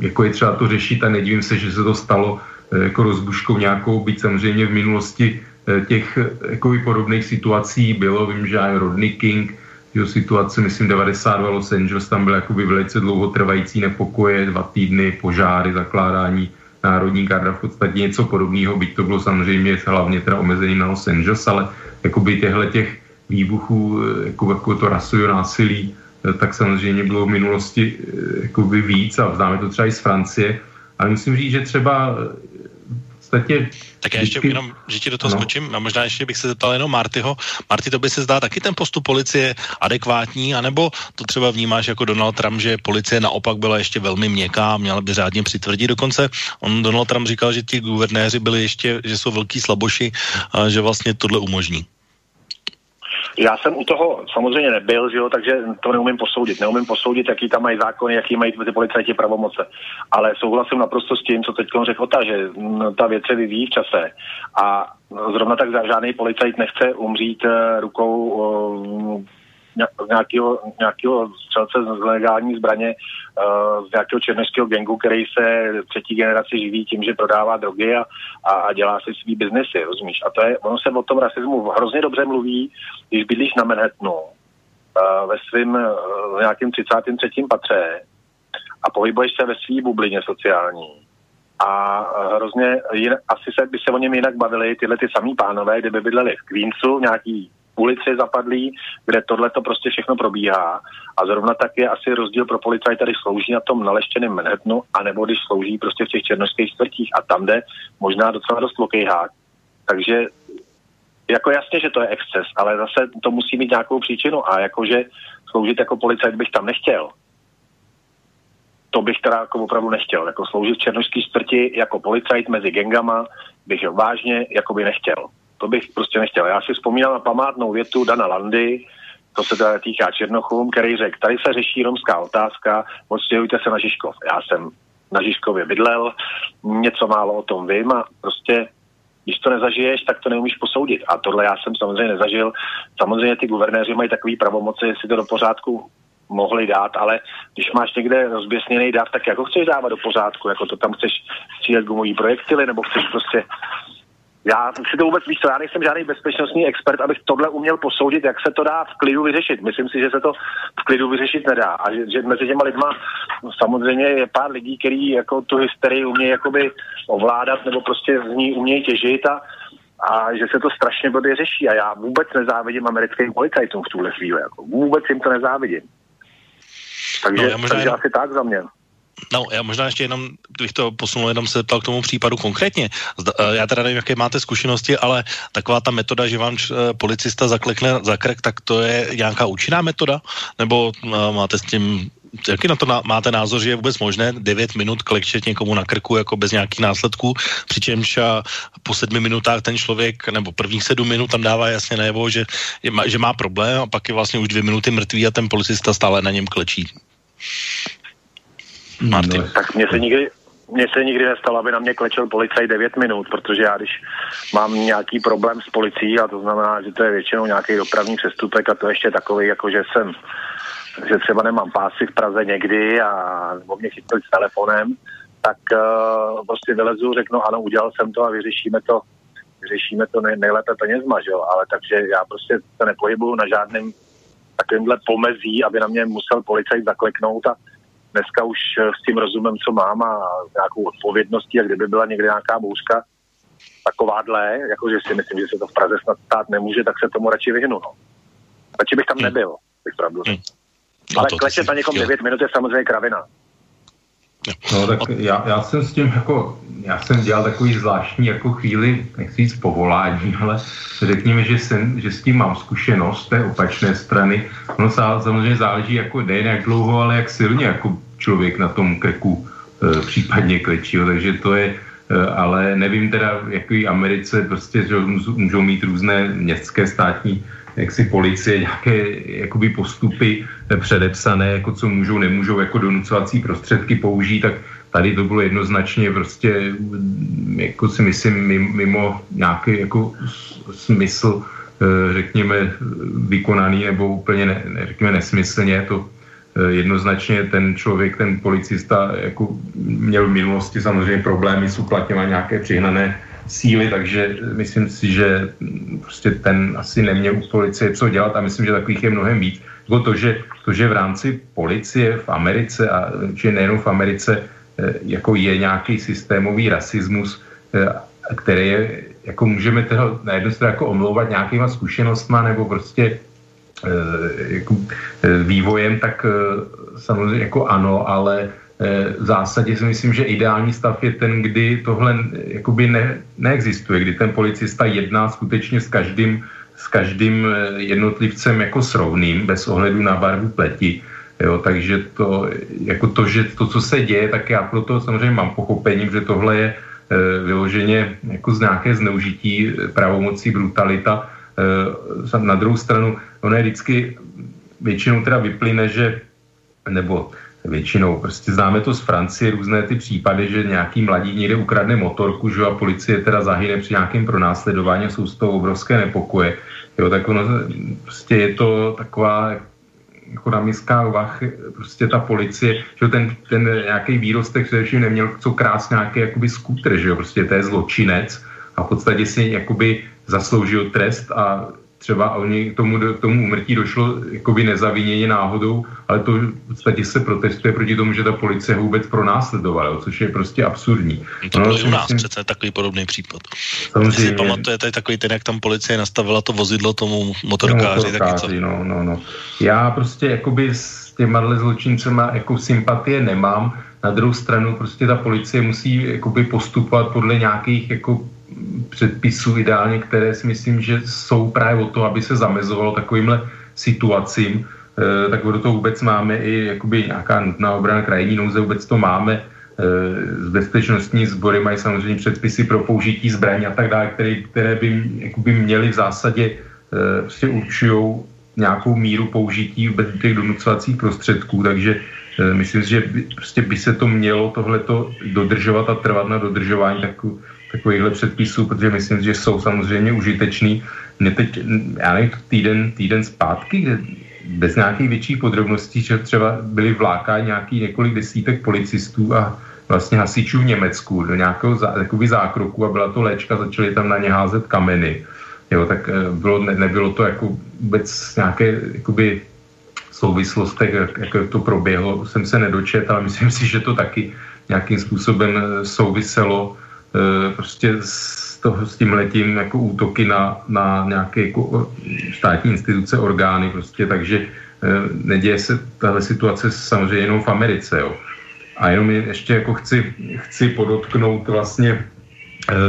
jako je třeba to řešit a nedivím se, že se to stalo eh, jako rozbuškou nějakou, byť samozřejmě v minulosti eh, těch jako podobných situací bylo, vím, že i Rodney King, že situace, myslím, 92 Los Angeles, tam byl jakoby velice dlouhotrvající nepokoje, dva týdny, požáry, zakládání národní garda, v podstatě něco podobného, byť to bylo samozřejmě hlavně teda omezený na Los Angeles, ale jakoby těchto těch výbuchů jako, jako to rasového násilí, tak samozřejmě bylo v minulosti jakoby víc a známe to třeba i z Francie. Ale musím říct, že třeba podstatě... Tak já ještě jenom, že ti do toho no. skočím, a možná ještě bych se zeptal jenom Martyho. Marty, to by se zdá taky ten postup policie adekvátní, anebo to třeba vnímáš jako Donald Trump, že policie naopak byla ještě velmi měkká, měla by řádně přitvrdit. Dokonce on Donald Trump říkal, že ti guvernéři byli ještě, že jsou velký slaboši a že vlastně tohle umožní. Já jsem u toho samozřejmě nebyl, že jo, takže to neumím posoudit. Neumím posoudit, jaký tam mají zákony, jaký mají ty policajti pravomoce. Ale souhlasím naprosto s tím, co teď řekl že ta věc se vyvíjí v čase. A zrovna tak žádný policajt nechce umřít eh, rukou z nějakého, nějakého střelce z legální zbraně uh, z nějakého černožského gengu, který se třetí generaci živí tím, že prodává drogy a, a, a dělá si svý biznesy, rozumíš? A to je, ono se o tom rasismu hrozně dobře mluví, když bydlíš na Manhattanu, uh, ve svém uh, nějakém 33. patře a pohybuješ se ve své bublině sociální a hrozně, jin, asi se, by se o něm jinak bavili tyhle ty samý pánové, kdyby bydleli v Queensu, nějaký ulici zapadlý, kde tohle to prostě všechno probíhá. A zrovna tak je asi rozdíl pro policajta, když slouží na tom naleštěném Manhattanu, anebo když slouží prostě v těch černožských čtvrtích a tam jde možná docela dost lokejhák. Takže jako jasně, že to je exces, ale zase to musí mít nějakou příčinu a jakože sloužit jako policajt bych tam nechtěl to bych teda jako opravdu nechtěl. Jako sloužit v černožský čtvrti jako policajt mezi gengama bych vážně jako by nechtěl. To bych prostě nechtěl. Já si vzpomínám na památnou větu Dana Landy, to se teda týká Černochům, který řekl, tady se řeší romská otázka, odstěhujte se na Žižkov. Já jsem na Žižkově bydlel, něco málo o tom vím a prostě když to nezažiješ, tak to neumíš posoudit. A tohle já jsem samozřejmě nezažil. Samozřejmě ty guvernéři mají takový pravomoci, jestli to do pořádku mohli dát, ale když máš někde rozběsněný dav, tak jako chceš dávat do pořádku, jako to tam chceš střílet gumový projektily, nebo chceš prostě já si to vůbec víš, já nejsem žádný bezpečnostní expert, abych tohle uměl posoudit, jak se to dá v klidu vyřešit. Myslím si, že se to v klidu vyřešit nedá. A že, že mezi těma lidma samozřejmě je pár lidí, kteří jako tu hysterii umějí jakoby ovládat nebo prostě z ní umějí těžit a, a že se to strašně blbě řeší. A já vůbec nezávidím americkým policajtům v tuhle chvíli. Jako vůbec jim to nezávidím. Takže, no, takže jenom... asi tak za mě. No, já možná ještě jenom, bych to posunul, jenom se ptal k tomu případu konkrétně. Eh, já teda nevím, jaké máte zkušenosti, ale taková ta metoda, že vám eh, policista zaklekne za krek, tak to je nějaká účinná metoda? Nebo eh, máte s tím jaký na to máte názor, že je vůbec možné 9 minut klekčet někomu na krku jako bez nějakých následků, přičemž po sedmi minutách ten člověk, nebo prvních sedm minut tam dává jasně najevo, že, že má problém a pak je vlastně už dvě minuty mrtvý a ten policista stále na něm klečí. Martin. No, tak mě se nikdy, mně se nikdy nestalo, aby na mě klečel policaj 9 minut, protože já když mám nějaký problém s policií, a to znamená, že to je většinou nějaký dopravní přestupek a to ještě takový, jako že jsem že třeba nemám pásy v Praze někdy a nebo mě chytli s telefonem, tak uh, prostě vylezu, řeknu, ano, udělal jsem to a vyřešíme to, vyřešíme to nej, nejlépe penězma, že jo? ale takže já prostě se nepohybuju na žádném takovýmhle pomezí, aby na mě musel policajt zakleknout a dneska už eh, s tím rozumem, co mám a nějakou odpovědností a kdyby byla někde nějaká bouřka takováhle, jakože si myslím, že se to v Praze snad stát nemůže, tak se tomu radši vyhnu. No. Radši bych tam hmm. nebyl, bych pravdu hmm. No Ale klečet na někom 9 minut je samozřejmě kravina. No tak já, já jsem s tím jako, já jsem dělal takový zvláštní jako chvíli, nechci říct povolání, ale řekněme, že, jsem, že s tím mám zkušenost té opačné strany. Ono samozřejmě záleží jako nejen jak dlouho, ale jak silně jako člověk na tom krku e, případně klečí, takže to je, e, ale nevím teda, jaký Americe prostě, že můžou mít různé městské státní jaksi policie nějaké jakoby postupy předepsané, jako co můžou, nemůžou jako donucovací prostředky použít, tak tady to bylo jednoznačně prostě, jako si myslím, mimo nějaký jako smysl, eh, řekněme, vykonaný nebo úplně, ne, řekněme, nesmyslně. To eh, jednoznačně ten člověk, ten policista, jako měl v minulosti samozřejmě problémy s uplatňováním nějaké přihnané síly, takže myslím si, že prostě ten asi neměl u policie co dělat a myslím, že takových je mnohem víc. Jako to, že, to, že v rámci policie v Americe, a že nejenom v Americe, eh, jako je nějaký systémový rasismus, eh, který je, jako můžeme teda na jednu stranu jako omlouvat nějakýma zkušenostma nebo prostě eh, jako vývojem, tak samozřejmě jako ano, ale v zásadě si myslím, že ideální stav je ten, kdy tohle jakoby ne, neexistuje, kdy ten policista jedná skutečně s každým, s každým eh, jednotlivcem jako srovným, bez ohledu na barvu pleti. Jo, takže to, jako to, že to, co se děje, tak já pro to samozřejmě mám pochopení, že tohle je vyloženě jako z nějaké zneužití pravomocí, brutalita. Na druhou stranu, ono je vždycky, většinou teda vyplyne, že nebo většinou. Prostě známe to z Francie, různé ty případy, že nějaký mladí někde ukradne motorku, že a policie teda zahyne při nějakém pronásledování, jsou z toho obrovské nepokoje. Jo, tak ono prostě je to taková jako na miskách vach, prostě ta policie, že ten, ten nějaký výrostek především neměl co krás nějaký jakoby skútr, že jo, prostě to je zločinec a v podstatě si jakoby zasloužil trest a třeba oni k tomu, tomu umrtí došlo jakoby nezaviněně náhodou, ale to v podstatě se protestuje proti tomu, že ta policie ho vůbec pronásledovala, což je prostě absurdní. To bylo i u nás myslím, přece takový podobný případ. Samozřejmě. si pamatujete takový ten, jak tam policie nastavila to vozidlo tomu motorkáři. No, taky co? no, no, no. Já prostě jakoby s těma zločincema jako sympatie nemám, na druhou stranu prostě ta policie musí jakoby postupovat podle nějakých jako předpisů ideálně, které si myslím, že jsou právě o to, aby se zamezovalo takovýmhle situacím, e, tak do toho vůbec máme i jakoby nějaká nutná obrana krajní nouze, vůbec to máme. E, bezpečnostní sbory mají samozřejmě předpisy pro použití zbraní a tak dále, které, které by jakoby měly v zásadě e, prostě určují nějakou míru použití těch donucovacích prostředků, takže myslím si, že by, prostě by se to mělo tohleto dodržovat a trvat na dodržování takových takovýchhle předpisů, protože myslím, že jsou samozřejmě užitečný. Mě teď, já nevím, týden, týden zpátky, kde bez nějakých větších podrobností, že třeba byli vlákáni nějaký několik desítek policistů a vlastně hasičů v Německu do nějakého zá, zákroku a byla to léčka, začali tam na ně házet kameny. Jo, tak eh, bylo, ne, nebylo to jako vůbec nějaké jakoby, souvislostech, jak, jak to proběhlo, jsem se nedočet, ale myslím si, že to taky nějakým způsobem eh, souviselo Eh, prostě s, toho, s tím letím jako útoky na, na nějaké jako státní instituce, orgány prostě, takže eh, neděje se tahle situace samozřejmě jenom v Americe, jo. A jenom ještě jako chci, chci podotknout vlastně,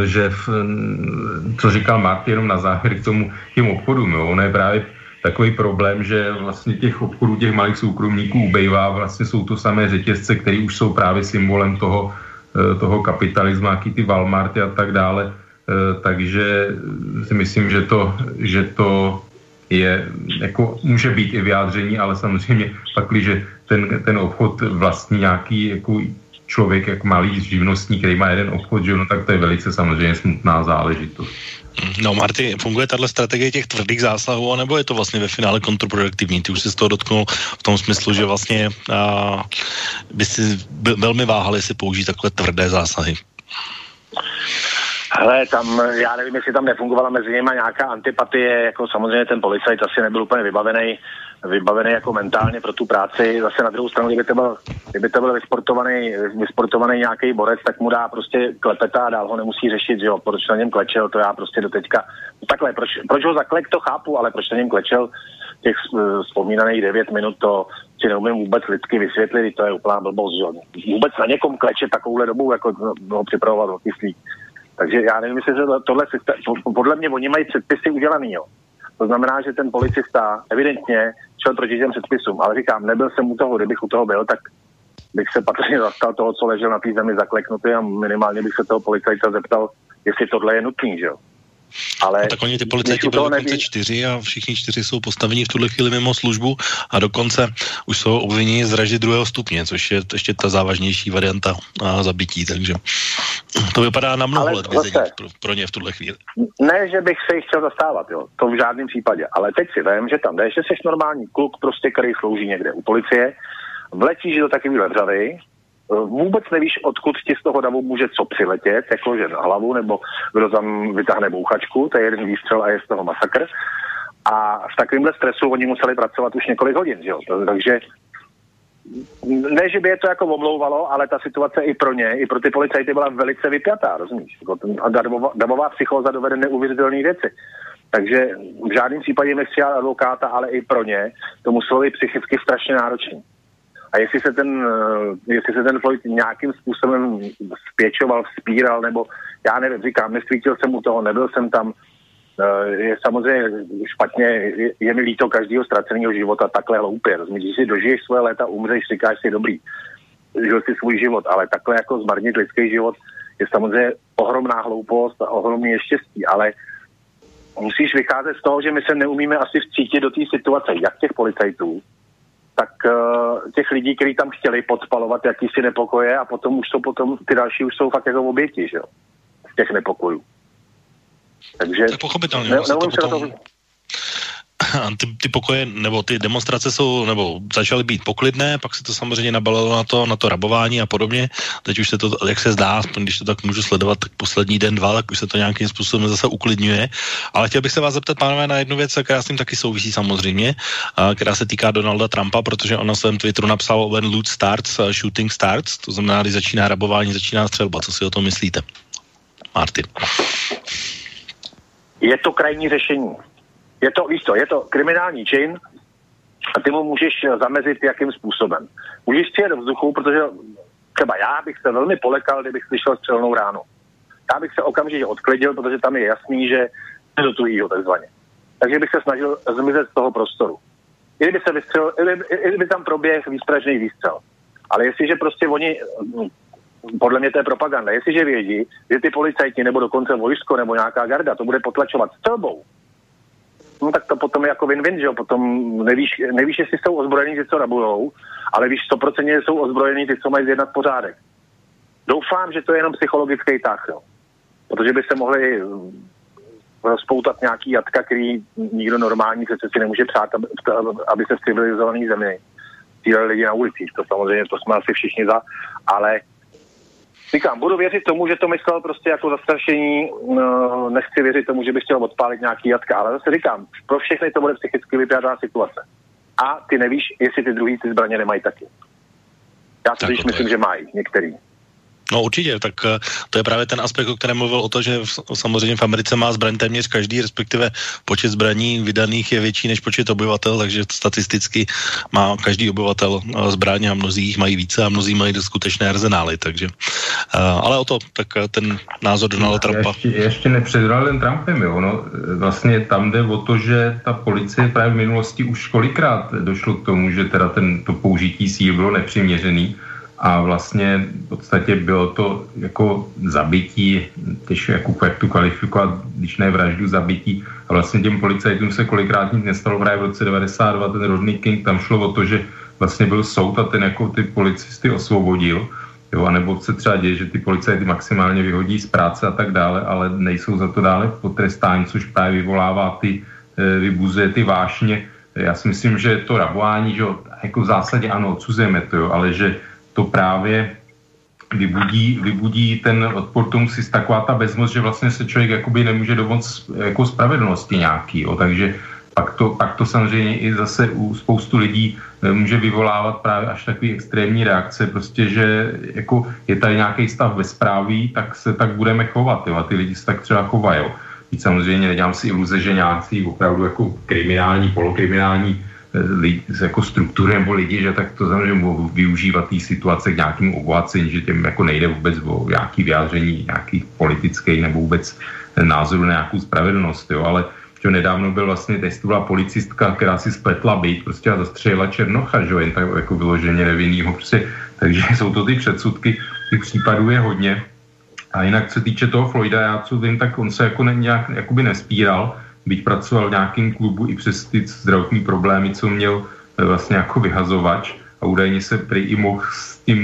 že v, co říkal Marty jenom na závěr k tomu těm obchodům, jo. Ono je právě takový problém, že vlastně těch obchodů, těch malých soukromníků ubejvá, vlastně jsou to samé řetězce, které už jsou právě symbolem toho, Eh, toho kapitalismu, jaký ty Walmarty a tak dále. Eh, takže si myslím, že to, že to je, jako může být i vyjádření, ale samozřejmě pak, že ten, ten obchod vlastní nějaký jako člověk, jak malý živnostník, který má jeden obchod, že no, tak to je velice samozřejmě smutná záležitost. No Marty, funguje tahle strategie těch tvrdých zásahů, nebo je to vlastně ve finále kontraproduktivní? Ty už se z toho dotknul v tom smyslu, že vlastně a, by si velmi váhali si použít takhle tvrdé zásahy. Hele, tam, já nevím, jestli tam nefungovala mezi nimi nějaká antipatie, jako samozřejmě ten policajt asi nebyl úplně vybavený vybavený jako mentálně pro tu práci. Zase na druhou stranu, kdyby to byl, kdyby to byl vysportovaný, vysportovaný nějaký borec, tak mu dá prostě klepeta a dál ho nemusí řešit, že jo, proč na něm klečel, to já prostě do teďka, takhle, proč, proč ho zaklek, to chápu, ale proč na něm klečel těch uh, vzpomínaných 9 minut, to si neumím vůbec lidsky vysvětlit, to je úplná blbost, že jo. Vůbec na někom klečet takovouhle dobu, jako ho připravovat o. Takže já nevím, jestli tohle systém, podle mě oni mají předpisy udělaný, jo. To znamená, že ten policista evidentně šel proti těm předpisům, ale říkám, nebyl jsem u toho, kdybych u toho byl, tak bych se patrně zastal toho, co ležel na té zemi zakleknutý a minimálně bych se toho policajta zeptal, jestli tohle je nutný, že jo. Ale no, tak oni ty policajti byli dokonce čtyři a všichni čtyři jsou postaveni v tuhle chvíli mimo službu a dokonce už jsou obviněni z vraždy druhého stupně, což je ještě ta závažnější varianta a zabití, takže to vypadá na mnoho let vězení pro, pro ně v tuhle chvíli. Ne, že bych se jich chtěl zastávat, jo, to v žádném případě, ale teď si vím, že tam jdeš, že jsi normální kluk, prostě, který slouží někde u policie, vletíš do takovýhle vřavy, vůbec nevíš, odkud ti z toho davu může co přiletět, jakože na hlavu, nebo kdo tam vytáhne bouchačku, to je jeden výstřel a je z toho masakr. A v takovémhle stresu oni museli pracovat už několik hodin, že jo? Takže ne, že by je to jako omlouvalo, ale ta situace i pro ně, i pro ty policajty byla velice vypjatá, rozumíš? Jako a davová, davová psychóza dovede neuvěřitelné věci. Takže v žádném případě nechci advokáta, ale i pro ně to muselo být psychicky strašně náročné. A jestli se ten, eh, jestli se ten Floyd nějakým způsobem spěčoval, vzpíral, nebo já nevím, říkám, nesvítil jsem u toho, nebyl jsem tam, eh, je samozřejmě špatně, je, je mi líto každého ztraceného života takhle hloupě. Rozumíš, když si dožiješ svoje léta, umřeš, říkáš si dobrý, žil si svůj život, ale takhle jako zmarnit lidský život je samozřejmě ohromná hloupost a ohromný neštěstí, ale musíš vycházet z toho, že my se neumíme asi vcítit do té situace, jak těch policajtů, tak uh, těch lidí, kteří tam chtěli podpalovat jakýsi nepokoje a potom už jsou potom, ty další už jsou fakt jako oběti, že jo, z těch nepokojů. Takže tak pochopitelně, ne, se to potom, ty, ty pokoje nebo ty demonstrace jsou, nebo začaly být poklidné, pak se to samozřejmě nabalilo na to, na to rabování a podobně. Teď už se to, jak se zdá, aspoň když to tak můžu sledovat, tak poslední den, dva, tak už se to nějakým způsobem zase uklidňuje. Ale chtěl bych se vás zeptat, pánové, na jednu věc, která s tím taky souvisí samozřejmě, která se týká Donalda Trumpa, protože on na svém Twitteru napsal when loot starts, shooting starts, to znamená, když začíná rabování, začíná střelba. Co si o tom myslíte? Martin. Je to krajní řešení. Je to, víš to, je to kriminální čin a ty mu můžeš zamezit jakým způsobem. Můžeš přijet do vzduchu, protože třeba já bych se velmi polekal, kdybych slyšel střelnou ránu. Já bych se okamžitě odklidil, protože tam je jasný, že je do tujího takzvaně. Takže bych se snažil zmizet z toho prostoru. I kdyby, se vystřel, i kdyby tam proběh výstražný výstřel. Ale jestliže prostě oni podle mě to je propaganda. Jestliže vědí, že ty policajti nebo dokonce vojsko nebo nějaká garda to bude potlačovat střelbou, no tak to potom je jako win-win, že jo? Potom nevíš, nevíš, jestli jsou ozbrojení, že co rabujou, ale víš 100% že jsou ozbrojení ty, co mají zjednat pořádek. Doufám, že to je jenom psychologický tah, jo? Protože by se mohli rozpoutat nějaký jatka, který nikdo normální přece si nemůže přát, aby se v civilizované zemi stříleli lidi na ulicích. To samozřejmě, to jsme asi všichni za, ale Říkám, budu věřit tomu, že to myslel prostě jako zastrašení, no, nechci věřit tomu, že bych chtěl odpálit nějaký jatka, ale zase říkám, pro všechny to bude psychicky vypjatá situace. A ty nevíš, jestli ty druhý ty zbraně nemají taky. Já si myslím, že mají některý. No určitě, tak eh, to je právě ten aspekt, o kterém mluvil o to, že v, samozřejmě v Americe má zbraň téměř každý, respektive počet zbraní vydaných je větší než počet obyvatel, takže statisticky má každý obyvatel eh, zbraně a mnozí jich mají více a mnozí mají skutečné arzenály, takže uh, ale o to, tak ten názor Donalda Trumpa. Ještě, ještě nepředral ten Trumpem, jo, no, vlastně tam jde o to, že ta policie právě v minulosti už kolikrát došlo k tomu, že teda ten, to použití síl bylo nepřiměřený, a vlastně v podstatě bylo to jako zabití, těž jako jak tu kvalifikovat, když ne vraždu, zabití. A vlastně těm policajtům se kolikrát nic nestalo právě v roce 92, ten Rodney King, tam šlo o to, že vlastně byl soud a ten jako ty policisty osvobodil. Jo, anebo se třeba děje, že ty policajty maximálně vyhodí z práce a tak dále, ale nejsou za to dále potrestání, což právě vyvolává ty, eh, vybuzuje ty vášně. Já si myslím, že to rabování, že jako v zásadě ano, odsuzujeme to, jo, ale že to právě vybudí, vybudí ten odpor tomu si taková ta bezmoc, že vlastně se člověk jakoby nemůže domoct jako spravedlnosti nějaký, jo, takže pak to, pak to samozřejmě i zase u spoustu lidí eh, může vyvolávat právě až takový extrémní reakce, prostě, že jako je tady nějaký stav bezpráví, tak se tak budeme chovat, jo, a ty lidi se tak třeba chovají, samozřejmě nedělám si iluze, že nějací opravdu jako kriminální, polokriminální jako struktury nebo lidi, že tak to znamená, že mohou využívat té situace k nějakému obohacení, že těm jako nejde vůbec o nějaký vyjádření nějakých politických nebo vůbec názoru na nějakou spravedlnost, jo, ale že nedávno byl vlastně testovala policistka, která si spletla byt prostě a zastřelila Černocha, že jen tak jako vyloženě nevinnýho, prostě, takže jsou to ty předsudky, těch případů je hodně. A jinak, co se týče toho Floyda, já co vím, tak on se jako ne, nějak jakoby nespíral, byť pracoval v nějakém klubu i přes ty zdravotní problémy, co měl eh, vlastně jako vyhazovač a údajně se prý i mohl s tím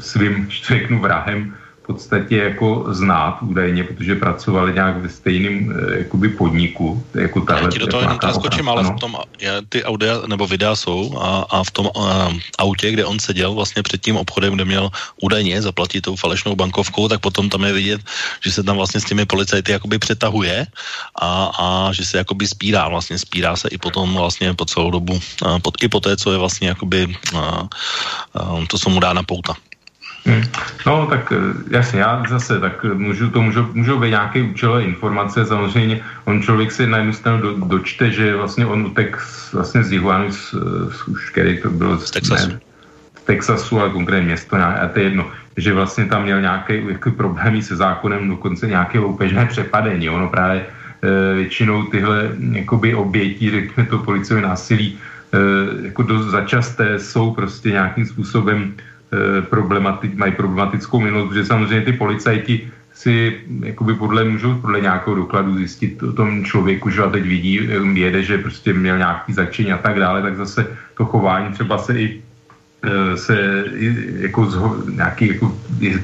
svým, řeknu, vrahem podstatě jako znát údajně, protože pracovali nějak ve stejném eh, jakoby podniku. Jako tahle, Já ti do toho jenom skočím, ale v tom je, ty audia nebo videa jsou a, a v tom uh, autě, kde on seděl vlastně před tím obchodem, kde měl údajně zaplatit tou falešnou bankovkou, tak potom tam je vidět, že se tam vlastně s těmi policajty jakoby přetahuje a, a že se jakoby spírá, vlastně spírá se i potom vlastně po celou dobu, uh, pod, i po té, co je vlastně jakoby uh, uh, to, co mu dá na pouta. Hmm. No, tak eh, jasně, já zase, tak můžu, to můžou, můžou být nějaké účelové informace, samozřejmě on člověk si na jednu stranu do, dočte, že vlastně on utek z, vlastně z Jihuanu, z, z, už který to bylo z Texasu. Ne, z Texasu, ale konkrétně město, a to je jedno, že vlastně tam měl nějaké jako problémy se zákonem, dokonce nějaké loupežné přepadení, ono právě e, většinou tyhle jakoby obětí, řekněme to policové násilí, e, jako dost začasté jsou prostě nějakým způsobem Eh, problematik, mají problematickou minulost, protože samozřejmě ty policajti si jakoby podle, můžou podle nějakého dokladu zjistit o tom člověku, že a teď vidí, eh, jede, že prostě měl nějaký začení a tak dále, tak zase to chování třeba se i eh, se jako zho, nějaký jako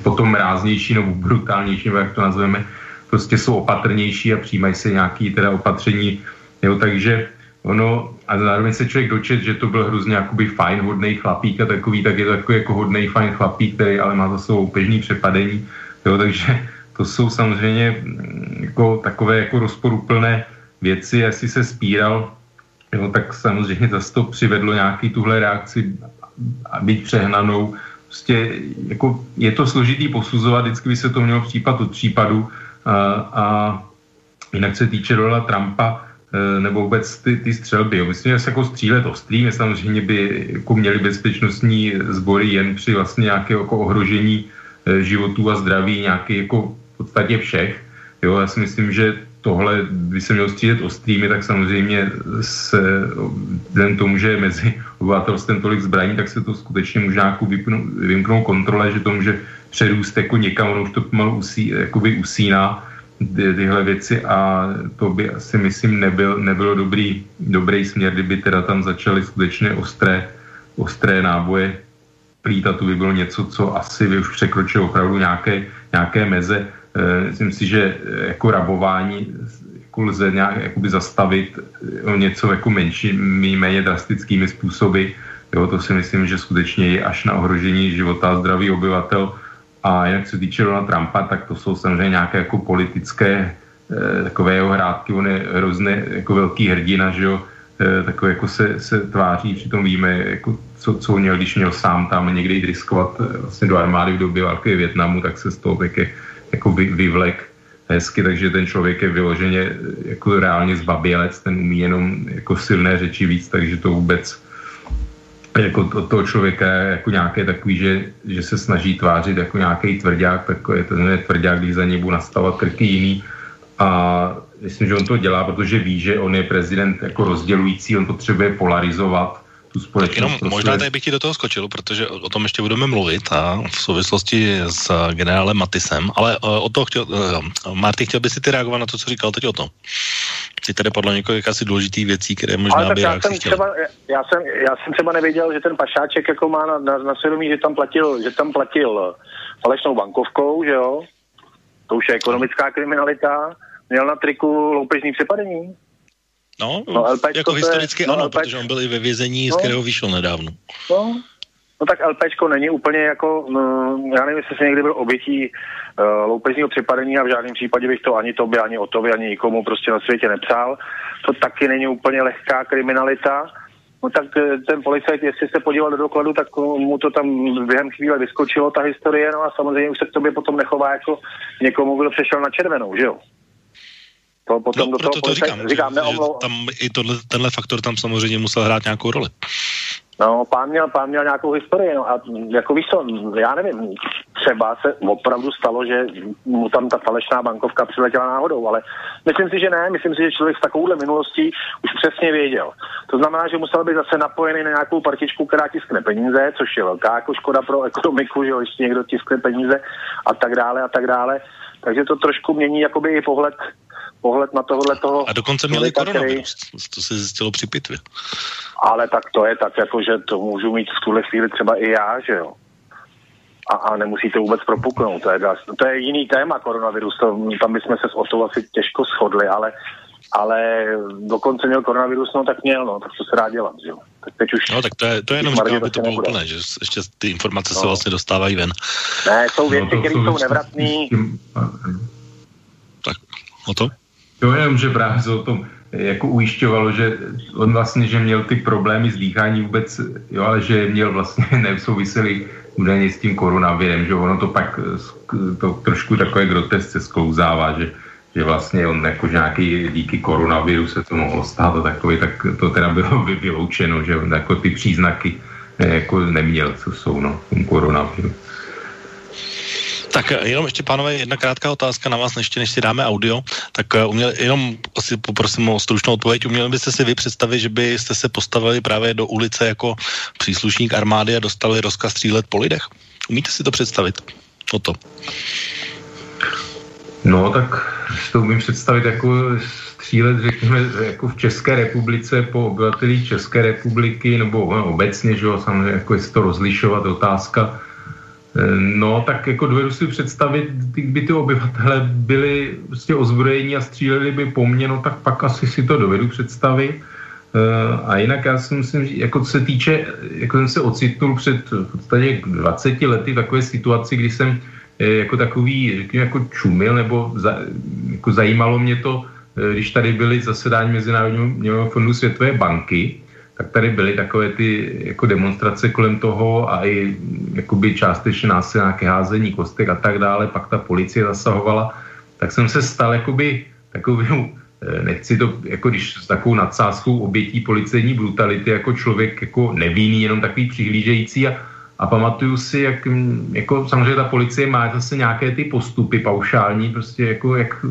potom ráznější nebo brutálnější, nebo jak to nazveme, prostě jsou opatrnější a přijímají se nějaký teda opatření, jo, takže ono, a zároveň se člověk dočet, že to byl hrozně jakoby fajn, hodný chlapík a takový, tak je to takový jako hodný fajn chlapík, který ale má za sebou pežný přepadení, jo, takže to jsou samozřejmě mm, jako takové jako rozporuplné věci, jestli se spíral, jo, tak samozřejmě zase to přivedlo nějaký tuhle reakci být přehnanou. Prostě jako je to složitý posuzovat, vždycky by se to mělo případ od případu. A, a jinak se týče Donalda Trumpa, nebo vůbec ty, ty střelby. Myslím, že se jako střílet ostrý, my samozřejmě by jako měli bezpečnostní sbory jen při vlastně nějakého jako ohrožení e, životů a zdraví nějaký jako v podstatě všech. Jo, já si myslím, že tohle by se mělo střílet ostrými, tak samozřejmě se, vzhledem tomu, že je mezi obyvatelstvem tolik zbraní, tak se to skutečně může nějakou vymknout kontrole, že to může přerůst jako někam, ono už to pomalu usí, jakoby usíná ty, tyhle věci a to by asi myslím nebyl, nebylo dobrý, dobrý směr, kdyby teda tam začaly skutečně ostré, ostré náboje plít a to by bylo něco, co asi by už překročilo opravdu nějaké, nějaké meze. E, myslím si, že e, jako rabování jako lze nějak jakoby zastavit o něco jako menší, méně drastickými způsoby. Jo, to si myslím, že skutečně je až na ohrožení života a zdraví obyvatel a jinak se týče Donald Trumpa, tak to jsou samozřejmě nějaké jako politické eh, takové jeho hrádky, on je hrozně jako velký hrdina, že jo, eh, takové jako se, se tváří, přitom víme, jako co, co měl, když měl sám tam někde jít riskovat eh, vlastně do armády v době války Větnamu, tak se z toho také jako vy, vyvlek hezky, takže ten člověk je vyloženě jako reálně zbabělec, ten umí jenom jako silné řeči víc, takže to vůbec jako to, toho člověka jako nějaké takový, že, že se snaží tvářit jako nějaký tvrdák, tak je to je tvrdák, když za něj budou nastavovat krky jiný. A myslím, že on to dělá, protože ví, že on je prezident jako rozdělující, on potřebuje polarizovat tu společnost. Tak jenom možná tady bych ti do toho skočil, protože o tom ještě budeme mluvit a v souvislosti s generálem Matisem, ale eh, o to chtěl, uh, Marty, chtěl by si ty reagovat na to, co říkal teď o tom? Ty tady podle několik asi důležitých věcí, které možná ale by já jsem, třeba, já, jsem, já jsem třeba nevěděl, že ten pašáček jako má na, na, na svědomí, že tam platil, že tam platil falešnou bankovkou, že jo? To už je ekonomická kriminalita. Měl na triku loupežný přepadení. No, no LPčko jako historicky je, no, ano, LPčko, protože on byl i ve vězení, no, z kterého vyšel nedávno. No, no tak LPčko není úplně jako, no, já nevím, jestli jsi někdy byl obětí uh, loupežního připadení a v žádném případě bych to ani tobě, ani o tobě, ani nikomu prostě na světě nepsal. To taky není úplně lehká kriminalita. No tak eh, ten policajt, jestli se podíval do dokladu, tak mu to tam během chvíle vyskočilo, ta historie, no a samozřejmě už se k tobě potom nechová jako někomu, kdo přešel na červenou, že jo? To potom no, do toho to říkám, říkám že, že tam i tohle, tenhle faktor tam samozřejmě musel hrát nějakou roli. No, pán měl, pán měl nějakou historii, no a jako víš co, já nevím, třeba se opravdu stalo, že mu tam ta falešná bankovka přiletěla náhodou, ale myslím si, že ne, myslím si, že člověk s takovouhle minulostí už přesně věděl. To znamená, že musel být zase napojený na nějakou partičku, která tiskne peníze, což je velká jako škoda pro ekonomiku, že ještě někdo tiskne peníze a tak dále a tak dále. Takže to trošku mění jakoby i pohled pohled na tohle toho. A dokonce měli koronavirus, to se zjistilo při pitvě. Ale tak to je tak, jako že to můžu mít v tuhle chvíli třeba i já, že jo. A, a nemusí to vůbec propuknout. To je, to je jiný téma koronavirus, to, tam bychom se s Otou asi těžko shodli, ale ale dokonce měl koronavirus, no tak měl, no, tak co se dá dělat, že jo. Tak teď už... No tak to je, to je jenom říkám, aby to bylo úplné, že ještě ty informace no. se vlastně dostávají ven. Ne, jsou věci, no, které jsou nevratné. Tak, o to? Jo, jenom, že právě se o tom jako ujišťovalo, že on vlastně, že měl ty problémy s dýchání vůbec, jo, ale že měl vlastně nesouvisely údajně s tím koronavirem, že ono to pak to trošku takové grotesce sklouzává, že, že vlastně on jako nějaký díky koronaviru se to mohlo stát a takový, tak to teda bylo by vyloučeno, že on jako ty příznaky jako neměl, co jsou, no, koronaviru. Tak eh, jenom ještě, pánové, jedna krátká otázka na vás, ještě než si dáme audio. Tak eh, uměl, jenom asi poprosím o stručnou odpověď. Uměli byste si vy představit, že byste se postavili právě do ulice jako příslušník armády a dostali rozkaz střílet po lidech? Umíte si to představit? O to. No, tak si to umím představit jako střílet, řekněme, jako v České republice po obyvatelích České republiky, nebo no, obecně, že jo, samozřejmě, jako jestli to rozlišovat, otázka, No, tak jako dovedu si představit, kdyby ty obyvatele byli prostě ozbrojení a stříleli by po mně, no tak pak asi si to dovedu představit. a jinak já si myslím, že jako se týče, jako jsem se ocitnul před v podstatě 20 lety takové situaci, kdy jsem jako takový, řekněme, jako čumil, nebo za, jako zajímalo mě to, když tady byly zasedání Mezinárodního fondu Světové banky, tak tady byly takové ty jako demonstrace kolem toho a i jakoby částečně násilná házení kostek a tak dále, pak ta policie zasahovala, tak jsem se stal jakoby takovým, eh, nechci to, jako když s takovou nadsázkou obětí policejní brutality, jako člověk jako nevinný, jenom takový přihlížející a, a pamatuju si, jak jako samozřejmě ta policie má zase nějaké ty postupy paušální, prostě jako jak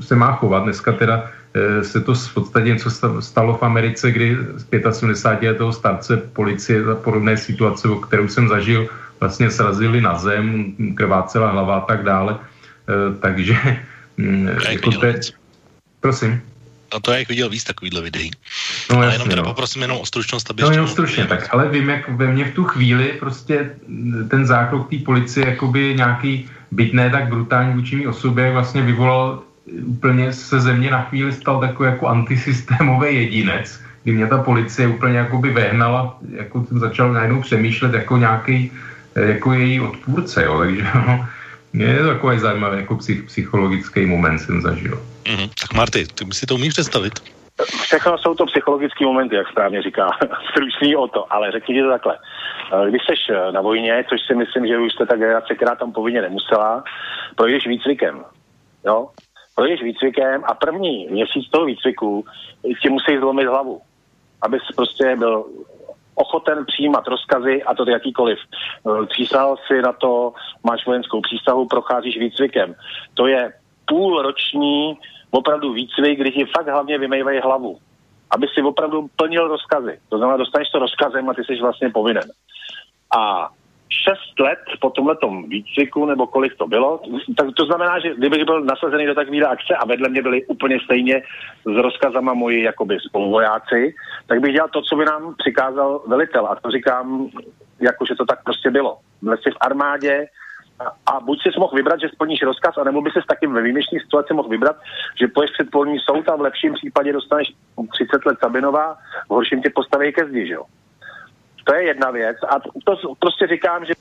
se má chovat. Dneska teda Eh, se to v podstatě něco stalo v Americe, kdy z 75 letého starce policie za podobné situace, o kterou jsem zažil, vlastně srazili na zem, krvácela hlava a tak dále. Eh, takže... Jako te... Prosím. A to jak viděl víc takovýhle videí. No, ale jasně, jenom teda no. poprosím jenom o stručnost, aby... No jenom stručně, tak ale vím, jak ve mně v tu chvíli prostě ten zákrok té policie jakoby nějaký byť ne tak brutální vůči mý osobě, vlastně vyvolal úplně se země na chvíli stal takový jako antisystémový jedinec, kdy mě ta policie úplně jakoby vehnala, jako jsem začal najednou přemýšlet jako nějaký jako její odpůrce, jo, takže no, je to takový zajímavý jako psych, psychologický moment jsem zažil. Mm-hmm. Tak Marty, ty si to umíš představit? Všechno jsou to psychologické momenty, jak správně říká. Stručný o to, ale řekni to takhle. Když jsi na vojně, což si myslím, že už jste ta generace, která tam povinně nemusela, projdeš výcvikem. Jo? projdeš výcvikem a první měsíc toho výcviku ti musí zlomit hlavu, abys prostě byl ochoten přijímat rozkazy a to jakýkoliv. Přísahal si na to, máš vojenskou přísahu, procházíš výcvikem. To je půlroční opravdu výcvik, kdy ti fakt hlavně vymejvají hlavu. Aby si opravdu plnil rozkazy. To znamená, dostaneš to rozkazem a ty jsi vlastně povinen. A šest let po tomhletom výcviku, nebo kolik to bylo, tak to znamená, že kdybych byl nasazený do takovéhle akce a vedle mě byli úplně stejně s rozkazama moji jakoby spoluvojáci, tak bych dělal to, co by nám přikázal velitel. A to říkám, jako že to tak prostě bylo. Byl jsi v armádě, a buď si mohl vybrat, že splníš rozkaz, anebo by se s takým ve výjimečné situaci mohl vybrat, že poješ před polní soud a v lepším případě dostaneš 30 let Sabinova, v horším tě postaví ke zdi, že jo. To je jedna věc a to prostě říkám, že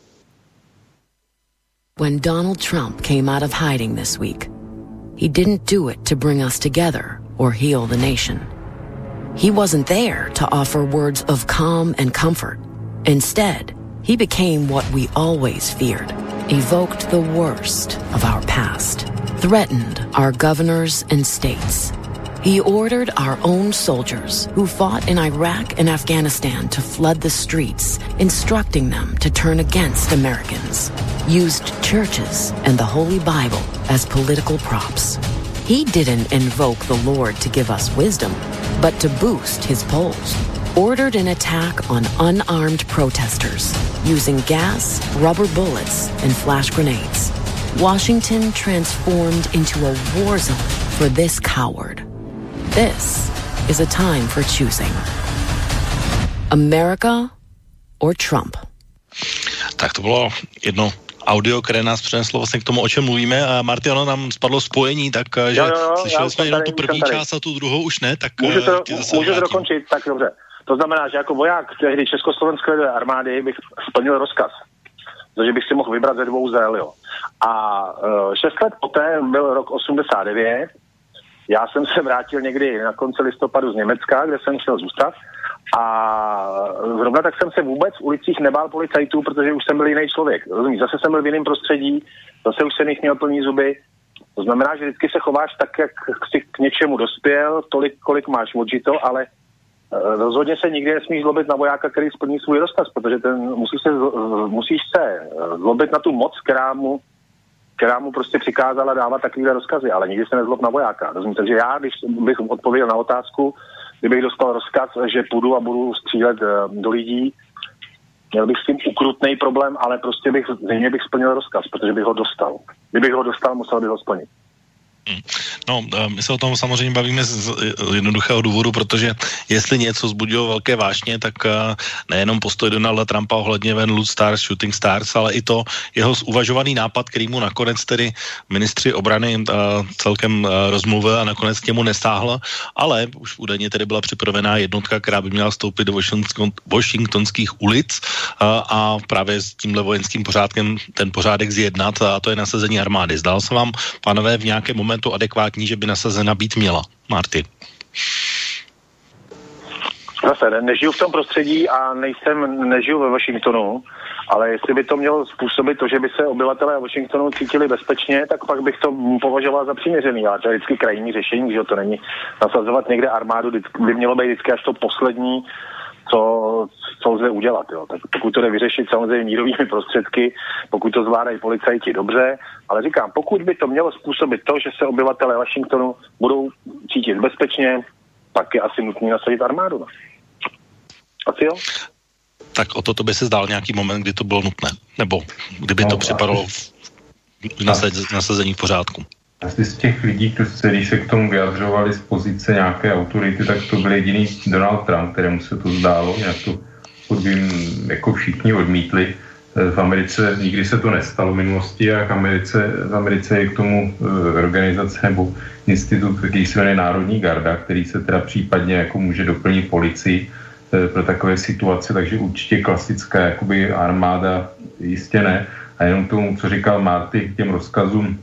When Donald Trump came out of hiding this week, he didn't do it to bring us together or heal the nation. He wasn't there to offer words of calm and comfort. Instead, he became what we always feared, evoked the worst of our past, threatened our governors and states, he ordered our own soldiers who fought in Iraq and Afghanistan to flood the streets, instructing them to turn against Americans, used churches and the Holy Bible as political props. He didn't invoke the Lord to give us wisdom, but to boost his polls. Ordered an attack on unarmed protesters using gas, rubber bullets, and flash grenades. Washington transformed into a war zone for this coward. This is a time for choosing. America or Trump. Tak to bylo jedno audio, které nás přeneslo vlastně k tomu, o čem mluvíme. A Marty, ono nám spadlo spojení, tak eh, že jo, jo, slyšeli jsme jenom tu první část a tu druhou už ne, tak můžu to, můžu to dokončit, tak dobře. To znamená, že jako voják tehdy Československé armády bych splnil rozkaz. Takže bych si mohl vybrat ze dvou zel, jo. A uh, šest let poté byl rok 89 já jsem se vrátil někdy na konci listopadu z Německa, kde jsem chtěl zůstat a zrovna tak jsem se vůbec v ulicích nebál policajtů, protože už jsem byl jiný člověk. Rozumíš, zase jsem byl v jiném prostředí, zase už jsem jich měl plný zuby. To znamená, že vždycky se chováš tak, jak jsi k něčemu dospěl, tolik, kolik máš odžito, ale eh, rozhodně se nikdy nesmíš zlobit na vojáka, který splní svůj rozkaz, protože ten musí se, musíš se eh, zlobit na tu moc, která mu která mu prostě přikázala dávat takovýhle rozkazy, ale nikdy se nezlob na vojáka. Rozumím? Takže já, když bych odpověděl na otázku, kdybych dostal rozkaz, že půjdu a budu střílet eh, do lidí, měl bych s tím ukrutný problém, ale prostě bych, zřejmě bych splnil rozkaz, protože bych ho dostal. Kdybych ho dostal, musel bych ho splnit. Hmm. No, eh, my se o tom samozřejmě bavíme z jednoduchého důvodu, protože jestli něco zbudilo velké vášně, tak eh, nejenom postoj Donalda Trumpa ohledně Ven Loot Stars, Shooting Stars, ale i to jeho uvažovaný nápad, který mu nakonec tedy ministři obrany eh, celkem rozmluvil a nakonec k němu nestáhl, ale už údajně tedy byla připravená jednotka, která by měla vstoupit do Washington, washingtonských ulic a právě s tímhle vojenským pořádkem ten pořádek zjednat a to je nasazení armády. Zdal se vám, panové, v nějakém momentu momentu adekvátní, že by nasazena být měla. Marty. Zase, nežiju v tom prostředí a nejsem, nežiju ve Washingtonu, ale jestli by to mělo způsobit to, že by se obyvatelé Washingtonu cítili bezpečně, tak pak bych to považoval za přiměřený, ale to je vždycky krajní řešení, že to není nasazovat někde armádu, by mělo být vždycky až to poslední co, co lze udělat. Jo. Tak pokud to jde vyřešit samozřejmě mírovými prostředky, pokud to zvládají policajti dobře, ale říkám, pokud by to mělo způsobit to, že se obyvatelé Washingtonu budou cítit bezpečně, tak je asi nutné nasadit armádu. No. Asi jo? Tak o to by se zdál nějaký moment, kdy to bylo nutné. Nebo kdyby no, to připadalo v nasazení v pořádku asi z těch lidí, kteří se k tomu vyjadřovali z pozice nějaké autority, tak to byl jediný Donald Trump, kterému se to zdálo, nějak to vím, jako všichni odmítli. Eh, v Americe nikdy se to nestalo v minulosti a v Americe, v Americe je k tomu eh, organizace nebo institut, který se jmenuje Národní garda, který se teda případně jako může doplnit policii eh, pro takové situace, takže určitě klasická jakoby armáda jistě ne. A jenom tomu, co říkal Marty k těm rozkazům,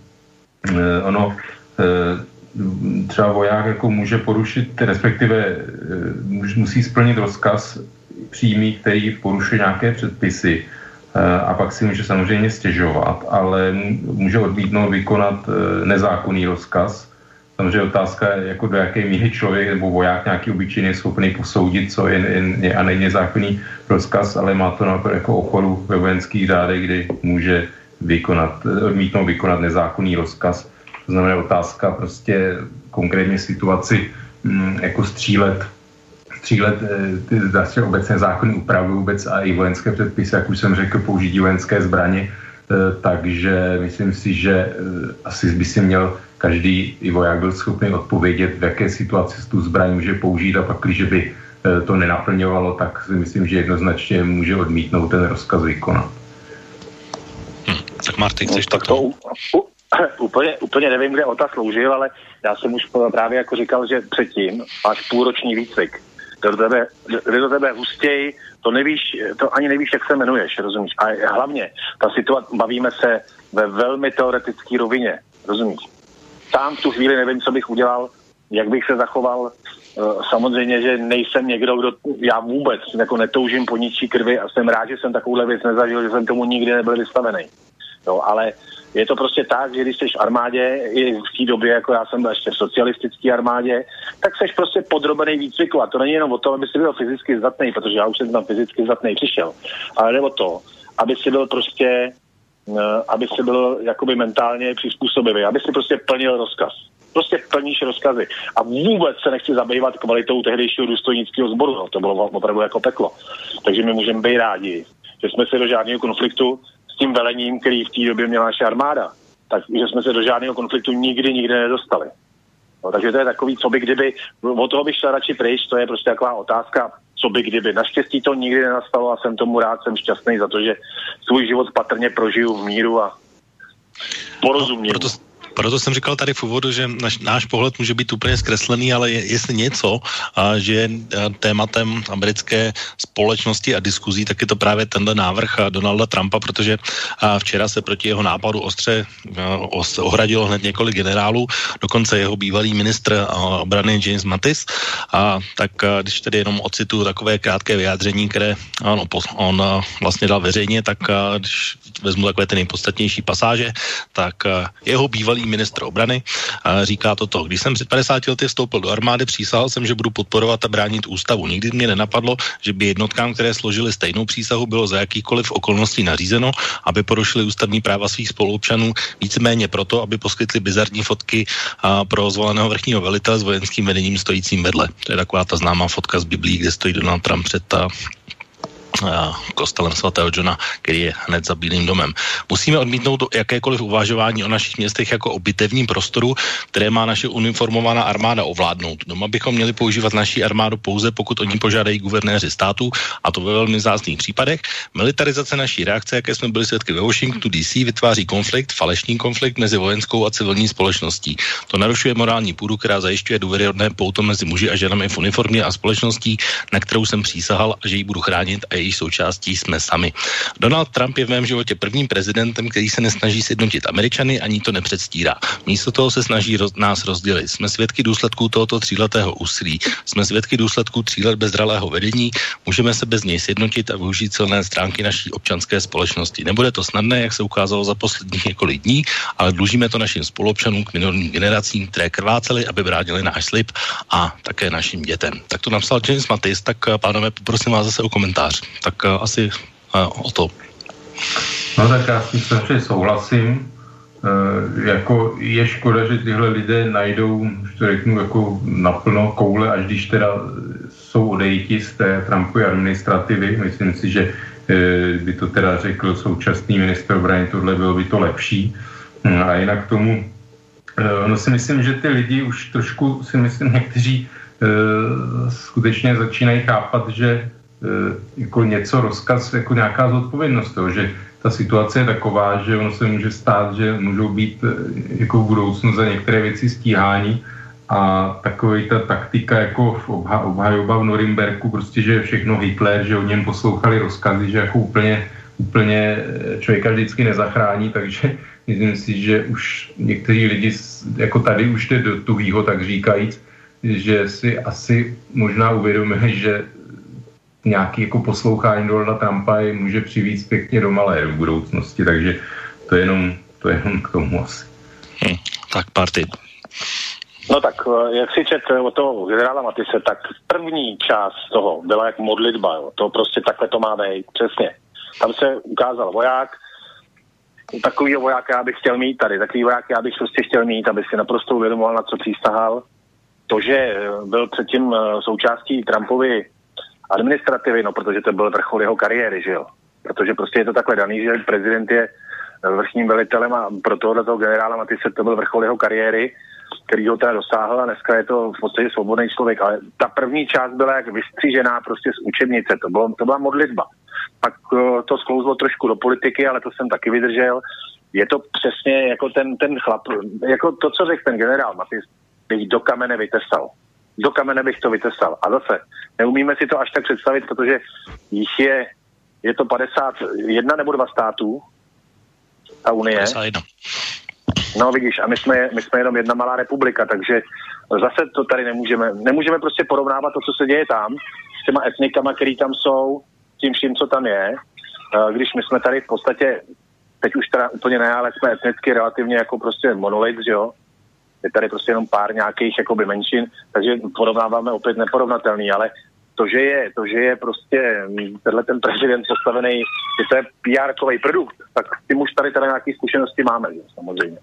ono eh, třeba voják jako může porušit, respektive eh, musí splnit rozkaz přímý, který porušuje nějaké předpisy a pak si může samozřejmě stěžovat, ale může odmítnout vykonat nezákonný rozkaz. Samozřejmě otázka je, jako do jaké míry člověk nebo voják nějaký obyčejný je schopný posoudit, co je, je a není nezákonný rozkaz, ale má to například jako oporu ve vojenských řádech, kdy může vykonat, odmítnout vykonat nezákonný rozkaz. To znamená otázka prostě konkrétně situaci mm, jako střílet střílet eh, ty zase obecné zákony úpravy vůbec a i vojenské předpisy, jak už jsem řekl, použití vojenské zbraně, eh, takže myslím si, že eh, asi by si měl každý i voják byl schopný odpovědět, v jaké situaci tu zbraň může použít a pak, když by to nenaplňovalo, tak si myslím, že jednoznačně může odmítnout ten rozkaz vykonat. Tak Marty, chceš no, tak to? úplně, úplně nevím, kde OTA sloužil, ale já jsem už právě jako říkal, že předtím máš půlroční výcvik. Jde do tebe, jde do tebe hustěji, to nevíš, to ani nevíš, jak se jmenuješ, rozumíš? A hlavně, ta situace, bavíme se ve velmi teoretické rovině, rozumíš? Sám v tu chvíli nevím, co bych udělal, jak bych se zachoval. Eh, samozřejmě, že nejsem někdo, kdo já vůbec jako netoužím po ničí krvi a jsem rád, že jsem takovouhle věc nezažil, že jsem tomu nikdy nebyl vystavený. Jo, ale je to prostě tak, že když jsi v armádě, i v té době, jako já jsem byl ještě v socialistické armádě, tak jsi prostě podrobený výcviku. A to není jenom o tom, aby si byl fyzicky zdatný, protože já už jsem tam fyzicky zdatný přišel. Ale jde o to, aby si byl prostě, eh, aby si byl jakoby mentálně přizpůsobivý, aby si prostě plnil rozkaz. Prostě plníš rozkazy. A vůbec se nechci zabývat kvalitou tehdejšího důstojnického sboru. No, to bylo opravdu jako peklo. Takže my můžeme být rádi, že jsme se do žádného konfliktu s tím velením, který v té době měla naše armáda, takže jsme se do žádného konfliktu nikdy, nikdy nedostali. No, takže to je takový, co by kdyby, o toho bych šel radši pryč, to je prostě taková otázka, co by kdyby. Naštěstí to nikdy nenastalo a jsem tomu rád, jsem šťastný za to, že svůj život patrně prožiju v míru a porozumění. No, proto, proto jsem říkal tady v úvodu, že naš, náš pohled může být úplně zkreslený, ale je, jestli něco, a, že je tématem americké společnosti a diskuzí, tak je to právě tenhle návrh Donalda Trumpa, protože a, včera se proti jeho nápadu ostře a, ohradilo hned několik generálů, dokonce jeho bývalý ministr obrany James Mattis. A, tak a, když tedy jenom ocitu takové krátké vyjádření, které ano, on a, vlastně dal veřejně, tak a, když vezmu takové ty nejpodstatnější pasáže, tak jeho bývalý ministr obrany, říká toto. Když jsem před 50 lety vstoupil do armády, přísahal jsem, že budu podporovat a bránit ústavu. Nikdy mě nenapadlo, že by jednotkám, které složili stejnou přísahu, bylo za jakýchkoliv okolností nařízeno, aby porušili ústavní práva svých spoluobčanů, víceméně proto, aby poskytli bizarní fotky pro zvoleného vrchního velitele s vojenským vedením stojícím vedle. To je taková ta známá fotka z Biblí, kde stojí Donald Trump před ta kostelem svatého Johna, který je hned za Bílým domem. Musíme odmítnout jakékoliv uvažování o našich městech jako o bitevním prostoru, které má naše uniformovaná armáda ovládnout. Doma bychom měli používat naší armádu pouze, pokud o ní požádají guvernéři států, a to ve velmi zásných případech. Militarizace naší reakce, jaké jsme byli svědky ve Washingtonu DC, vytváří konflikt, falešný konflikt mezi vojenskou a civilní společností. To narušuje morální půdu, která zajišťuje důvěryhodné pouto mezi muži a ženami v uniformě a společností, na kterou jsem přísahal, že ji budu chránit a její součástí jsme sami. Donald Trump je v mém životě prvním prezidentem, který se nesnaží sjednotit Američany, ani to nepředstírá. Místo toho se snaží roz, nás rozdělit. Jsme svědky důsledků tohoto tříletého úsilí. Jsme svědky důsledků tří let bezdralého vedení. Můžeme se bez něj sjednotit a využít silné stránky naší občanské společnosti. Nebude to snadné, jak se ukázalo za posledních několik dní, ale dlužíme to našim spolupčanům k minulým generacím, které krváceli, aby bránili náš slib a také našim dětem. Tak to napsal James Matis, tak pánové, poprosím vás zase o komentář tak uh, asi uh, o to. No tak já s tím souhlasím. E, jako je škoda, že tyhle lidé najdou, to řeknu, jako naplno koule, až když teda jsou odejti z té Trumpovy administrativy. Myslím si, že e, by to teda řekl současný minister obrany, tohle bylo by to lepší. A jinak k tomu, e, no si myslím, že ty lidi už trošku si myslím, někteří skutečně začínají chápat, že Eh, jako něco rozkaz, jako nějaká zodpovědnost, toho, že ta situace je taková, že ono se může stát, že můžou být eh, jako v budoucnu za některé věci stíhání a takový ta taktika jako v obha, obhajoba v Norimberku, prostě, že všechno Hitler, že o něm poslouchali rozkazy, že jako úplně, úplně eh, člověka vždycky nezachrání, takže myslím si, že už někteří lidi jako tady už jde do tuhýho, tak říkajíc, že si asi možná uvědomili, že nějaký jako poslouchání Donalda Trumpa je může přivít pěkně do malé v budoucnosti, takže to je jenom, to je jenom k tomu asi. Hm, tak party. No tak, eh, jak si čet eh, o toho generála Matise, tak první část toho byla jak modlitba, jo. to prostě takhle to má být, přesně. Tam se ukázal voják, takový voják já bych chtěl mít tady, takový voják já bych prostě chtěl mít, aby si naprosto uvědomoval, na co přístahal. To, že eh, byl předtím součástí Trumpovy administrativy, no protože to byl vrchol jeho kariéry, že jo. Protože prostě je to takhle daný, že prezident je vrchním velitelem a pro tohohle toho generála Matise to byl vrchol jeho kariéry, který ho teda dosáhl a dneska je to v podstatě svobodný člověk. Ale ta první část byla jak vystřížená prostě z učebnice, to, bylo, to byla modlitba. Pak uh, to sklouzlo trošku do politiky, ale to jsem taky vydržel. Je to přesně jako ten, ten chlap, jako to, co řekl ten generál Matis, bych do kamene vytesal do kamene bych to vytesal. A zase, neumíme si to až tak představit, protože jich je, je to 51 nebo dva států, ta Unie. 51. No vidíš, a my jsme, my jsme jenom jedna malá republika, takže zase to tady nemůžeme, nemůžeme prostě porovnávat to, co se děje tam, s těma etnikama, který tam jsou, tím vším, co tam je, eh, když my jsme tady v podstatě, teď už teda úplně ne, ale jsme etnicky relativně jako prostě monolit, že jo, je tady prostě jenom pár nějakých jakoby menšin, takže porovnáváme opět neporovnatelný, ale to, že je, to, že je prostě tenhle ten prezident postavený, že to je PR-kový produkt, tak tím už tady teda nějaké zkušenosti máme, že, samozřejmě.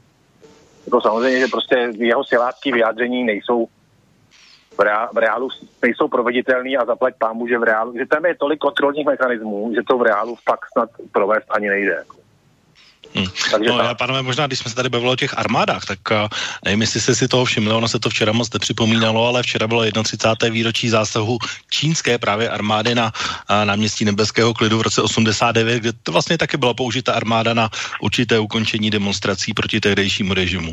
Jako samozřejmě, že prostě jeho silácký vyjádření nejsou v, reálu, v reálu nejsou proveditelný a zaplať pámu, že v reálu, že tam je tolik kontrolních mechanismů, že to v reálu fakt snad provést ani nejde. Jako. Hmm. Takže no, já, pánové, možná, když jsme se tady bavili o těch armádách, tak uh, nevím, jestli jste si toho všimli, ono se to včera moc nepřipomínalo, ale včera bylo 31. výročí zásahu čínské právě armády na uh, náměstí Nebeského klidu v roce 89, kde to vlastně taky byla použita armáda na určité ukončení demonstrací proti tehdejšímu režimu.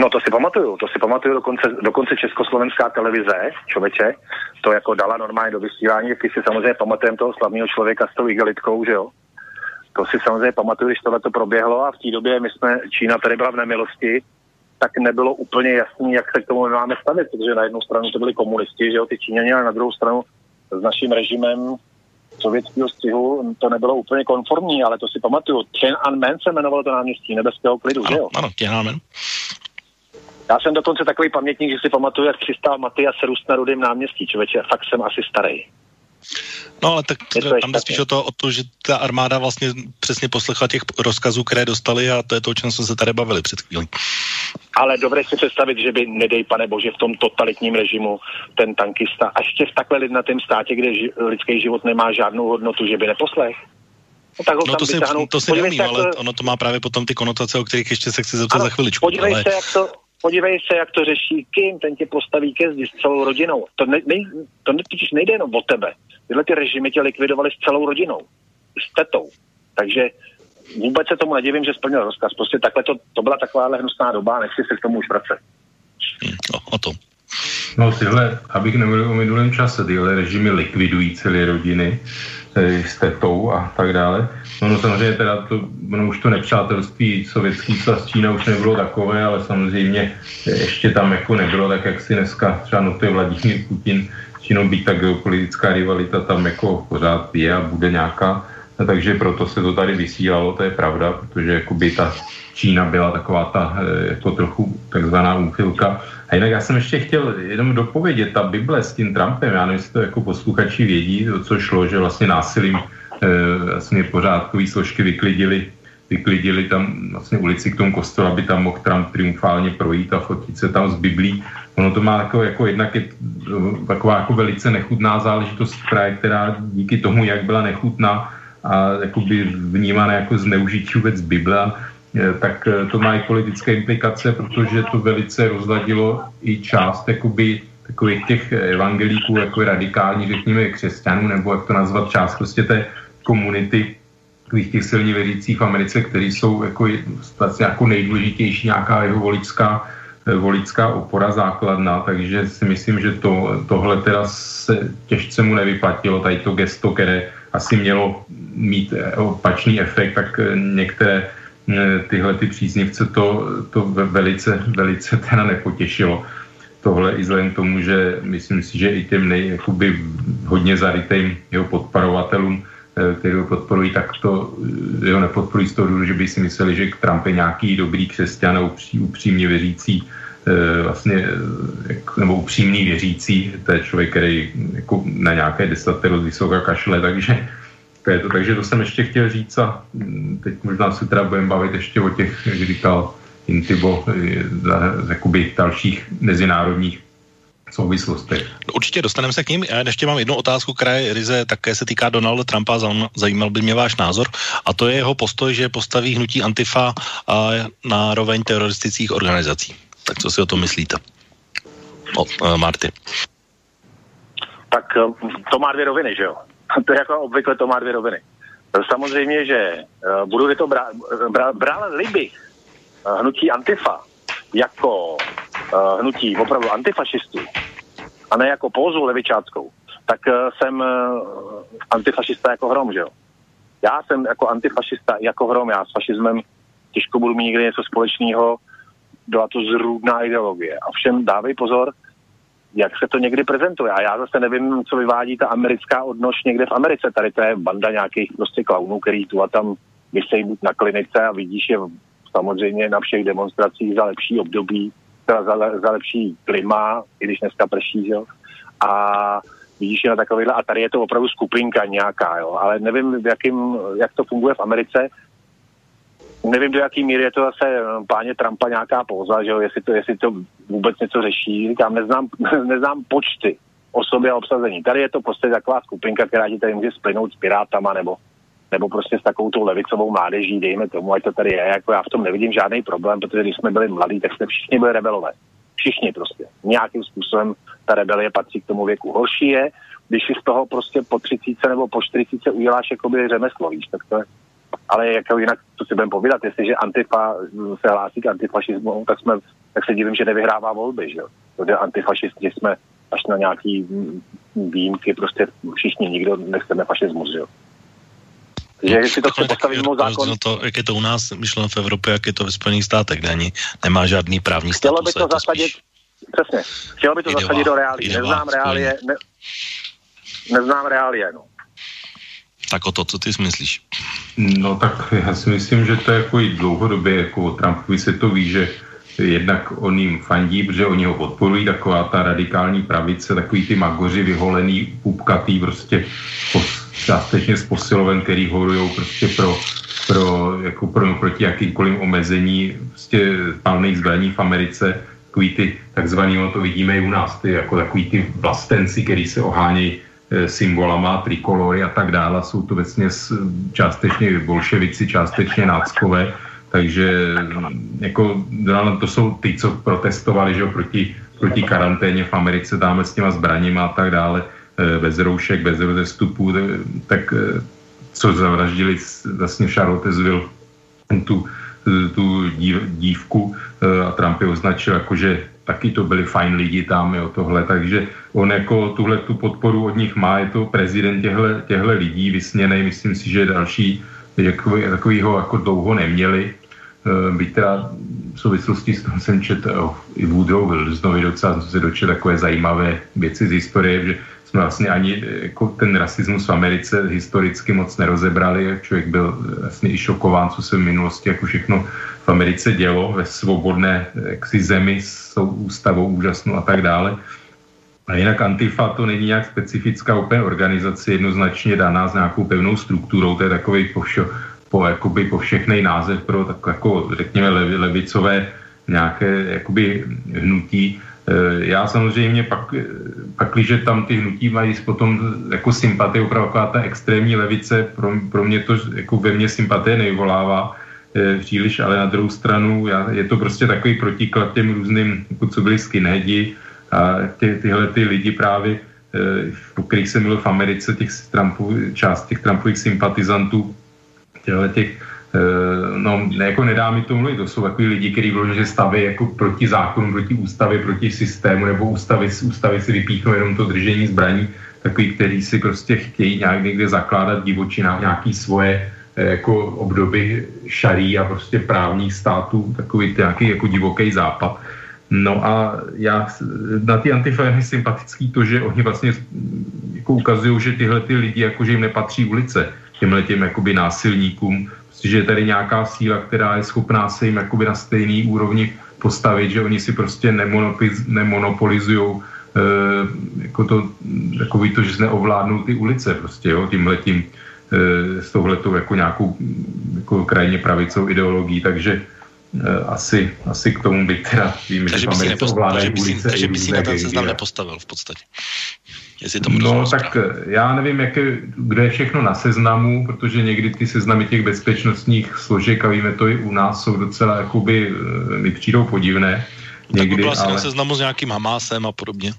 No to si pamatuju, to si pamatuju dokonce, dokonce československá televize, člověče, to jako dala normálně do vysílání, když si samozřejmě pamatujeme toho slavného člověka s tou igelitkou, že jo? To si samozřejmě pamatuju, když tohle to proběhlo a v té době my jsme, Čína tady byla v nemilosti, tak nebylo úplně jasný, jak se k tomu máme stavit, protože na jednu stranu to byli komunisti, že jo, ty Číňani, a na druhou stranu s naším režimem sovětského střihu to nebylo úplně konformní, ale to si pamatuju. Tiananmen se jmenovalo to náměstí nebeského klidu, ano, že jo? Ano, Tiananmen. Já jsem dokonce takový pamětník, že si pamatuju, jak přistál Matias Rus na rudém náměstí, člověče, fakt jsem asi starý. No ale tak tam jde spíš o to, o to, že ta armáda vlastně přesně poslechla těch rozkazů, které dostali a to je to, o čem jsme se tady bavili před chvílí. Ale dobré si představit, že by, nedej pane bože, v tom totalitním režimu ten tankista, a ještě v takhle lidnatém státě, kde ži, lidský život nemá žádnou hodnotu, že by neposlech. No, tak ho no to si, to si neumím, se, ale to... ono to má právě potom ty konotace, o kterých ještě se chci zeptat ano, za chviličku. Podívej, ale... se, jak to, podívej se, jak to řeší Kim, ten tě postaví ke zdi s celou rodinou. To, ne, ne, to ne, totiž nejde jenom o tebe. Tyhle ty režimy tě likvidovali s celou rodinou. S tetou. Takže vůbec se tomu nedivím, že splnil rozkaz. Prostě takhle to, to byla taková hnusná doba, nechci se k tomu už vracet. Hmm, o, o to. No tyhle, abych nemluvil o minulém čase, tyhle režimy likvidují celé rodiny s tetou a tak dále. No, no samozřejmě teda to, no, už to nepřátelství sovětský svaz Čína už nebylo takové, ale samozřejmě ještě tam jako nebylo tak, jak si dneska třeba notuje Vladimír Putin Čínou být ta geopolitická rivalita tam jako pořád je a bude nějaká takže proto se to tady vysílalo, to je pravda, protože jakoby ta Čína byla taková ta eh, jako trochu takzvaná úchylka. A jinak já jsem ještě chtěl jenom dopovědět, ta Bible s tím Trumpem, já nevím, jestli to jako posluchači vědí, o co šlo, že vlastně násilím e, vlastně pořádkový složky vyklidili, vyklidili tam vlastně ulici k tomu kostelu, aby tam mohl Trump triumfálně projít a fotit se tam z Biblí. Ono to má jako, jako jednak je taková jako velice nechutná záležitost, která díky tomu, jak byla nechutná, a jakoby vnímané jako zneužití vůbec Bible, eh, tak eh, to má i politické implikace, protože to velice rozladilo i část jakoby, takových těch evangelíků, jako radikální, řekněme, křesťanů, nebo jak to nazvat, část prostě té komunity takových těch silně věřících v Americe, kteří jsou jako, vlastně jako nejdůležitější nějaká jeho voličská, eh, voličská opora základna, takže si myslím, že to, tohle teda se těžce mu nevyplatilo, tady to gesto, které asi mělo mít eh, opačný efekt, tak eh, některé eh, tyhle ty příznivce to, to velice, velice teda nepotěšilo. Tohle i vzhledem k tomu, že myslím si, že i těm nej, jakoby hodně zarytým jeho podporovatelům, kteří ho podporují, tak to jeho nepodporují z toho důvodu, že by si mysleli, že Trump je nějaký dobrý křesťan, upřímně věřící, vlastně, nebo upřímný věřící, to je člověk, který jako na nějaké desatero vysoká kašle, takže to je to, takže to jsem ještě chtěl říct a mm, teď možná se teda budeme bavit ještě o těch, jak říkal Intibo, eh, jakoby dalších mezinárodních souvislostech. Určitě dostaneme se k ním. Já ještě mám jednu otázku, která je ryze také se týká Donalda Trumpa, zajímal by mě váš názor. A to je jeho postoj, že postaví hnutí Antifa na roveň teroristických organizací. Tak co si o tom myslíte? O, uh, Marty. Tak eh, to má dvě roviny, že jo? to je jako obvykle to má dvě roviny. Samozřejmě, že uh, budu to brát, brát, brát liby uh, hnutí Antifa jako uh, hnutí opravdu antifašistů a ne jako pózu levičáckou, tak uh, jsem uh, antifašista jako hrom, že jo? Já jsem jako antifašista jako hrom, já s fašismem těžko budu mít někdy něco společného, byla to zrůdná ideologie. A všem dávej pozor, jak se to někdy prezentuje. A já zase nevím, co vyvádí ta americká odnož někde v Americe. Tady to je banda nějakých prostě klaunů, který tu a tam vysejí buď na klinice a vidíš je samozřejmě na všech demonstracích za lepší období, za, za, za lepší klima, i když dneska prší, jo. A vidíš je na takovýhle, a tady je to opravdu skupinka nějaká, jo. Ale nevím, v jakým, jak to funguje v Americe, nevím, do jaký míry je to zase eh, páně Trumpa nějaká pouza, že jo, jestli to, jestli to vůbec něco řeší. Říkám, neznám, neznám počty osoby a obsazení. Tady je to prostě taková skupinka, která ti tady může splynout s pirátama nebo, nebo prostě s takovou tou levicovou mládeží, dejme tomu, ať to tady je. Jako já v tom nevidím žádný problém, protože když jsme byli mladí, tak jsme všichni byli rebelové. Všichni prostě. Nějakým způsobem ta rebelie patří k tomu věku. Horší je, když si z toho prostě po 30 nebo po 40 uděláš jakoby řemeslo, víš, tak to je, ale jako jinak, co si budeme povídat, jestliže Antifa se hlásí k antifašismu, tak, jsme, tak se divím, že nevyhrává volby, že jo. Protože antifašisti jsme až na nějaký výjimky, prostě všichni, nikdo nechceme fašismus, že jo. Že jestli to chce postavit mimo zákon... To, to, jak je to u nás myšleno v Evropě, jak je to ve Spojených státech, kde ani nemá žádný právní status. Chtělo by to, to zasadit, spíš... přesně, chtělo by to ideová, zasadit do reálie. Neznám reálie, ne, neznám reálie, no. Tak o to, co ty myslíš? No tak já si myslím, že to je jako i dlouhodobě, jako o Trumpovi se to ví, že jednak on jim fandí, protože oni ho podporují, taková ta radikální pravice, takový ty magoři vyholený, pupkatý, prostě částečně z posiloven, který horujou prostě pro, pro jako pro, proti jakýkoliv omezení prostě palných zbraní v Americe, takový ty takzvaný, no to vidíme i u nás, ty, jako takový ty vlastenci, který se ohánějí symbolama, trikolory a tak dále, jsou to vlastně částečně bolševici, částečně náckové, takže jako, to jsou ty, co protestovali že, proti, proti karanténě v Americe, dáme s těma zbraněma a tak dále, e, bez roušek, bez rozestupů, tak e, co zavraždili vlastně v Charlottesville tu, tu dív, dívku e, a Trump je označil jako, že taky to byli fajn lidi tam, jo, tohle, takže on jako tuhle tu podporu od nich má, je to prezident těchto lidí vysněný, myslím si, že další takový, takovýho jako dlouho neměli, e, byť teda v souvislosti s tom jsem četl i Woodrow Wilsonovi docela jsem se dočetl takové zajímavé věci z historie, že jsme vlastně ani jako ten rasismus v Americe historicky moc nerozebrali. Člověk byl vlastně i šokován, co se v minulosti jako všechno v Americe dělo ve svobodné jaksi zemi s ústavou úžasnou a tak dále. A jinak Antifa to není nějak specifická úplně organizace, jednoznačně daná s nějakou pevnou strukturou, to je takový povšo, po, jakoby povšechnej název pro tak jako, řekněme, levicové nějaké jakoby hnutí, Eh, já samozřejmě pak, eh, pak když tam ty hnutí mají potom jako sympatie, opravdu ta extrémní levice, pro, pro mě to jako ve mně sympatie nevyvolává e, příliš, ale na druhou stranu já, je to prostě takový protiklad těm různým, jako co byli skinheadi a ty, tyhle ty lidi právě, e, o kterých jsem byl v Americe, těch Trumpů, část těch Trumpových sympatizantů, těchto těch Eh, no, ne, jako nedá mi to mluvit, to jsou takový lidi, kteří vloženě staví jako proti zákonu, proti ústavě, proti systému, nebo ústavy, ústavy si vypíchnou jenom to držení zbraní, takový, kteří si prostě chtějí nějak někde zakládat divočina nějaký svoje eh, jako obdoby šarí a prostě právních států, takový nějaký jako divoký západ. No a já na ty antifémy sympatický to, že oni vlastně jako ukazují, že tyhle ty lidi, jako že jim nepatří ulice, těmhle těm jakoby násilníkům, že je tady nějaká síla, která je schopná se jim jakoby na stejný úrovni postavit, že oni si prostě nemonopolizují e, jako to, takový to, že neovládnou ty ulice prostě, jo, tímhletím, e, s touhletou jako nějakou jako krajně pravicou ideologií, takže asi, asi k tomu bych teda vím, takže že v Americe ovládají ulice. Takže by si na ten seznam nepostavil v podstatě jestli tomu No tak správně. já nevím, jak je, kde je všechno na seznamu, protože někdy ty seznamy těch bezpečnostních složek, a víme to i u nás, jsou docela jakoby, eh, mi přijdou podivné. Někdy, tak by ale... na seznamu s nějakým Hamásem a podobně.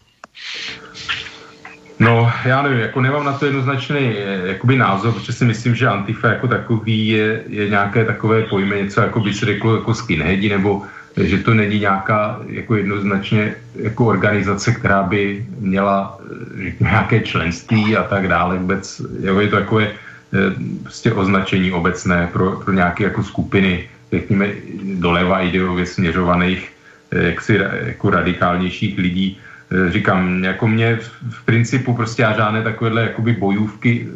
No, já nevím, jako nemám na to jednoznačný eh, jakoby názor, protože si myslím, že Antifa jako takový je, je nějaké takové pojmy, něco jako by se řeklo jako skinheadi nebo že to není nějaká jako jednoznačně jako organizace, která by měla řekněme, nějaké členství a tak dále. Vůbec, jako je to takové eh, prostě označení obecné pro, pro nějaké jako skupiny, řekněme, doleva ideově směřovaných eh, jaksi, jako radikálnějších lidí. Eh, říkám, jako mě v principu prostě já žádné takovéhle jakoby bojůvky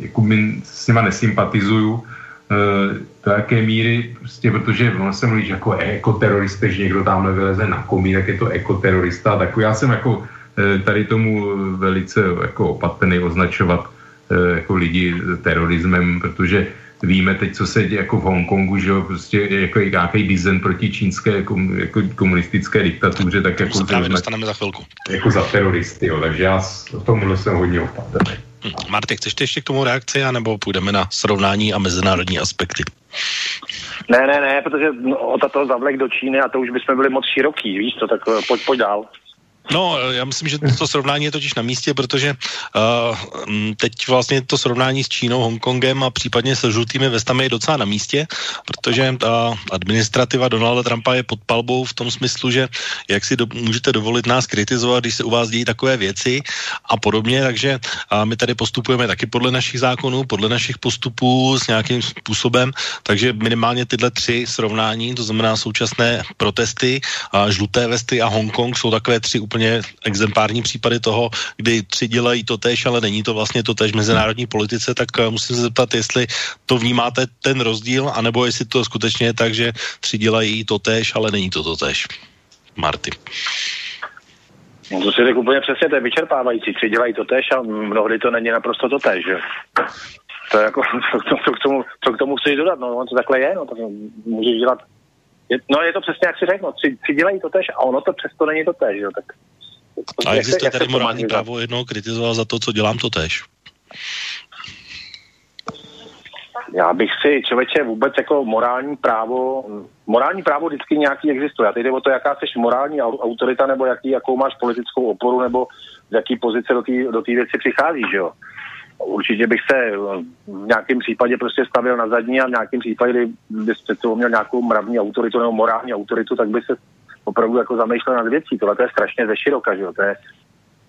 jako s nima nesympatizuju, do jaké míry, prostě protože ono se mluví, že jako ekoterorista, že někdo tamhle vyleze na komí, tak je to ekoterorista. Tak já jsem jako eh, tady tomu velice jako opatrný označovat eh, jako lidi terorismem, protože víme teď, co se děje jako v Hongkongu, že jo, prostě jako nějaký dizen proti čínské jako, jako komunistické diktatuře, tak jako... Se právě dostaneme za chvilku. Jako za teroristy, jo, takže já v tomhle jsem hodně opatrný. Hm, Marty, chceš ještě k tomu reakci, anebo půjdeme na srovnání a mezinárodní aspekty? Ne, ne, ne, protože no, o tato zavlek do Číny a to už bychom byli moc široký, víš to, tak eh, pojď, pojď dál. No, já myslím, že to srovnání je totiž na místě, protože uh, teď vlastně to srovnání s Čínou, Hongkongem a případně se žlutými vestami je docela na místě, protože uh, administrativa Donalda Trumpa je pod palbou v tom smyslu, že jak si do, můžete dovolit nás kritizovat, když se u vás dějí takové věci a podobně, takže uh, my tady postupujeme taky podle našich zákonů, podle našich postupů s nějakým způsobem, takže minimálně tyhle tři srovnání, to znamená současné protesty, uh, žluté vesty a Hongkong jsou takové tři úplně exemplární případy toho, kdy tři dělají to tež, ale není to vlastně to tež mezinárodní politice, tak uh, musím se zeptat, jestli to vnímáte ten rozdíl, anebo jestli to skutečně je tak, že tři dělají to tež, ale není to to tež. Marty. No to si řekl úplně přesně, to je vyčerpávající. Tři dělají to tež a mnohdy to není naprosto to tež, že? To je jako, co, co, k tomu, co k tomu chceš dodat, no on to takhle je, no to můžeš dělat. Je, no je to přesně, jak si řekl, no, tři, tři dělají to tež a ono to přesto není to tež, jo, tak. A existuje tady morální právo jednoho kritizoval za to, co dělám to tež. Já bych si, člověče, vůbec jako morální právo, morální právo vždycky nějaký existuje. A teď jde o to, jaká jsi morální autorita, nebo jaký, jakou máš politickou oporu, nebo z jaký pozice do té do věci přicházíš, že jo. Určitě bych se v nějakém případě prostě stavil na zadní a v nějakém případě, kdyby přece měl nějakou mravní autoritu nebo morální autoritu, tak by se opravdu jako zamýšlel nad věcí. Tohle to je strašně ze široka, že jo. To je,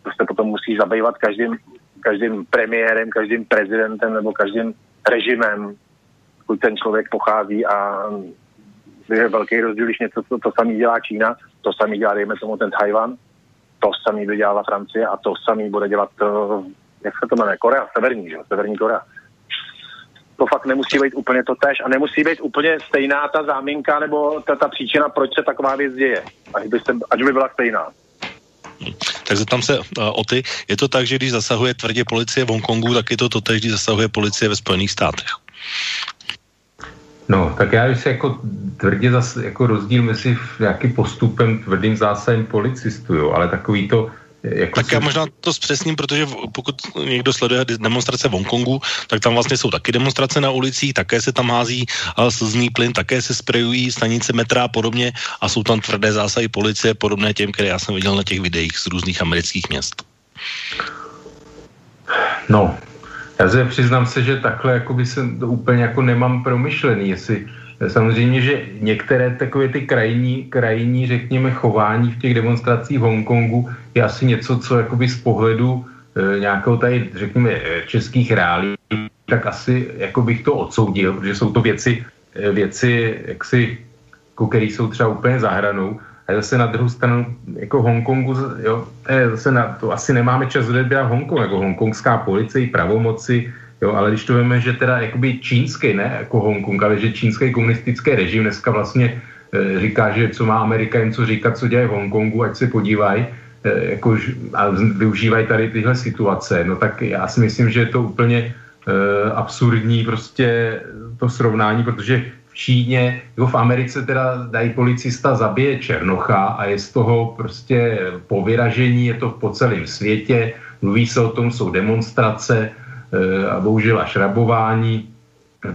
prostě potom musíš zabývat každým, každým premiérem, každým prezidentem nebo každým režimem, kud ten člověk pochází a je velký rozdíl, když něco to, to samý dělá Čína, to samý dělá, dejme tomu, ten Tajvan, to samý by dělala Francie a to samý bude dělat, uh, jak se to jmenuje, Korea, severní, že? severní Korea. To fakt nemusí být úplně to tež a nemusí být úplně stejná ta záminka nebo ta, ta příčina, proč se taková věc děje, ať by, se, ať by byla stejná. Tak zeptám se uh, o ty. Je to tak, že když zasahuje tvrdě policie v Hongkongu, tak je to totéž, když zasahuje policie ve Spojených státech? No, tak já si jako tvrdě zase jako rozdíl mezi nějakým postupem tvrdým zásahem policistů, jo, ale takový to, jako tak já možná to zpřesním, protože pokud někdo sleduje demonstrace v Hongkongu, tak tam vlastně jsou taky demonstrace na ulicích, také se tam hází slzný plyn, také se sprejují stanice metra a podobně a jsou tam tvrdé zásahy policie, podobné těm, které já jsem viděl na těch videích z různých amerických měst. No, já se přiznám se, že takhle jako by se to úplně jako nemám promyšlený, jestli Samozřejmě, že některé takové ty krajní, krajní, řekněme, chování v těch demonstracích v Hongkongu je asi něco, co jakoby z pohledu e, nějakého tady, řekněme, e, českých reálí, tak asi jako bych to odsoudil, protože jsou to věci, e, věci jaksi, jako, které jsou třeba úplně zahranou. A zase na druhou stranu, jako Hongkongu, jo, zase na, to asi nemáme čas odebírat Hongkong, jako hongkongská policie, pravomoci, Jo, ale když to víme, že teda jakoby čínský, ne jako Hongkong, ale že čínský komunistický režim dneska vlastně e, říká, že co má Amerika jen co říkat, co děje v Hongkongu, ať se podívají e, jako, a využívají tady tyhle situace, no tak já si myslím, že je to úplně e, absurdní prostě to srovnání, protože v Číně, jako v Americe teda dají policista zabije Černocha a je z toho prostě po vyražení, je to po celém světě, mluví se o tom, jsou demonstrace, a bohužel až rabování.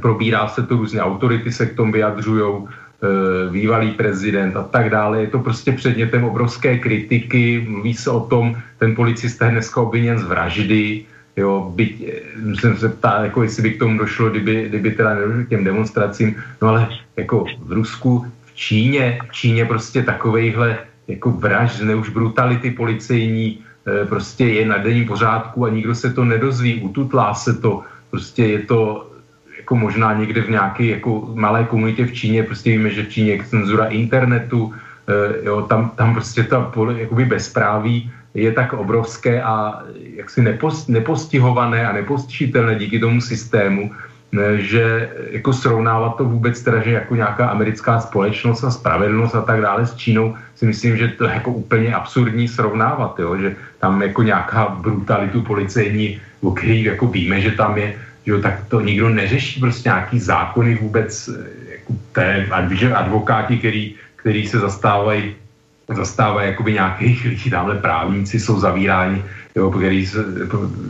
Probírá se to různě autority se k tomu vyjadřují, eh, bývalý prezident a tak dále. Je to prostě předmětem obrovské kritiky, mluví se o tom, ten policista je dneska obviněn z vraždy, jo, byť, eh, jsem se ptá, jako jestli by k tomu došlo, kdyby, kdyby teda nedošlo k těm demonstracím, no ale jako v Rusku, v Číně, v Číně prostě takovejhle jako vražd, ne už brutality policejní, Eh, prostě je na denním pořádku a nikdo se to nedozví, ututlá se to, prostě je to jako možná někde v nějaké jako malé komunitě v Číně, prostě víme, že v Číně je cenzura internetu, eh, jo, tam, tam prostě ta jakoby bezpráví je tak obrovské a jaksi nepost, nepostihované a nepostižitelné díky tomu systému, že jako srovnávat to vůbec teda, že jako nějaká americká společnost a spravedlnost a tak dále s Čínou, si myslím, že to je jako úplně absurdní srovnávat, jo? že tam jako nějaká brutalitu policejní, o který jako víme, že tam je, že jo, tak to nikdo neřeší prostě nějaký zákony vůbec, jako té, advokáti, který, který se zastávají zastávají jakoby nějakých lidí, tamhle právníci jsou zavíráni, jo, který se,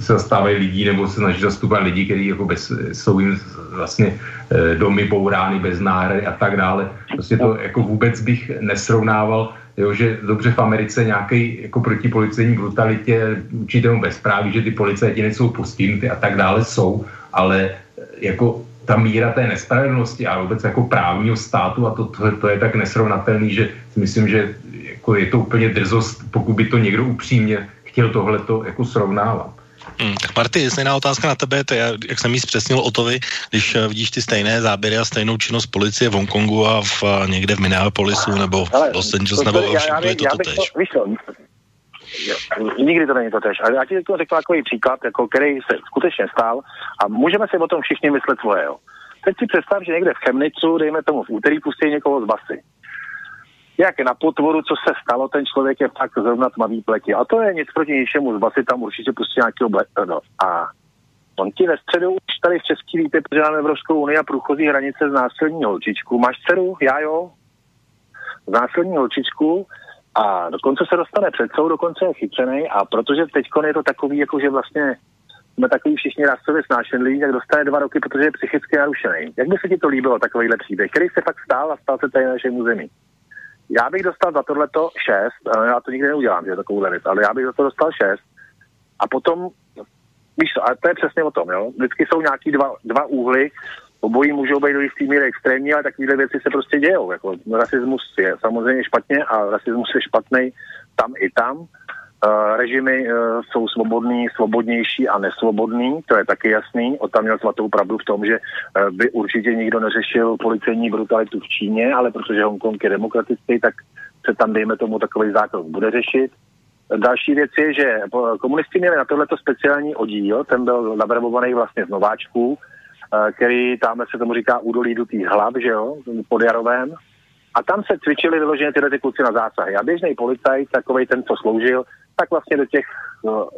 se zastávají lidí nebo se snaží zastupovat lidi, kteří jako bez, jsou jim vlastně e, domy bourány bez náhrady a tak dále. Prostě to jako vůbec bych nesrovnával, jo, že dobře v Americe nějaký jako proti policejní brutalitě určitému bezpráví, že ty policajti nejsou postihnuty a tak dále jsou, ale e, jako ta míra té nespravedlnosti a vůbec jako právního státu a to, to, to je tak nesrovnatelný, že si myslím, že jako je to úplně drzost, pokud by to někdo upřímně chtěl tohleto jako srovnávat. Hmm, tak Marty, stejná otázka na tebe, to je, jak jsem jí zpřesnil o to vy, když uh, vidíš ty stejné záběry a stejnou činnost policie v Hongkongu a v, uh, někde v Minneapolisu nebo v Los Angeles nebo já, já, je to já to tež. To, nikdy to není to tež. Ale já ti to řekl takový příklad, jako, který se skutečně stál a můžeme si o tom všichni myslet svoje. Jo. Teď si představ, že někde v Chemnicu, dejme tomu v úterý, pustí někoho z basy jak na potvoru, co se stalo, ten člověk je fakt zrovna tmavý pleti. A to je nic proti ničemu, z basy tam určitě pustí nějakého ble- no. A On ti ve středu už tady v Český víte, protože máme Evropskou unii a průchozí hranice z násilní holčičku. Máš dceru? Já jo. Z násilní holčičku a dokonce se dostane před soud, dokonce je chycený a protože teď je to takový, jako že vlastně jsme takový všichni rasově snášenliví, tak dostane dva roky, protože je psychicky narušený. Jak by se ti to líbilo, takovýhle příběh, který se pak stál a stal se tady na našem území? Já bych dostal za tohleto šest, já to nikdy neudělám, že takovou věc, ale já bych za to dostal šest a potom, víš co, a to je přesně o tom, jo, vždycky jsou nějaký dva, dva úhly, obojí můžou být do jistý míry extrémní, ale takovéhle věci se prostě dějou. Jako, rasismus je samozřejmě špatně a rasismus je špatný tam i tam. Uh, režimy uh, jsou svobodný, svobodnější a nesvobodný, to je taky jasný. O tam měl svatou pravdu v tom, že uh, by určitě nikdo neřešil policejní brutalitu v Číně, ale protože Hongkong je demokratický, tak se tam, dejme tomu, takový zákon bude řešit. Další věc je, že komunisti měli na tohleto speciální oddíl, ten byl nabrabovaný vlastně z nováčků, který tam se tomu říká údolí dutých hlav, že jo, pod Jarovém. A tam se cvičili vyloženě tyhle ty kluci na zásahy. A běžný policajt, takový ten, co sloužil, tak vlastně do těch, no,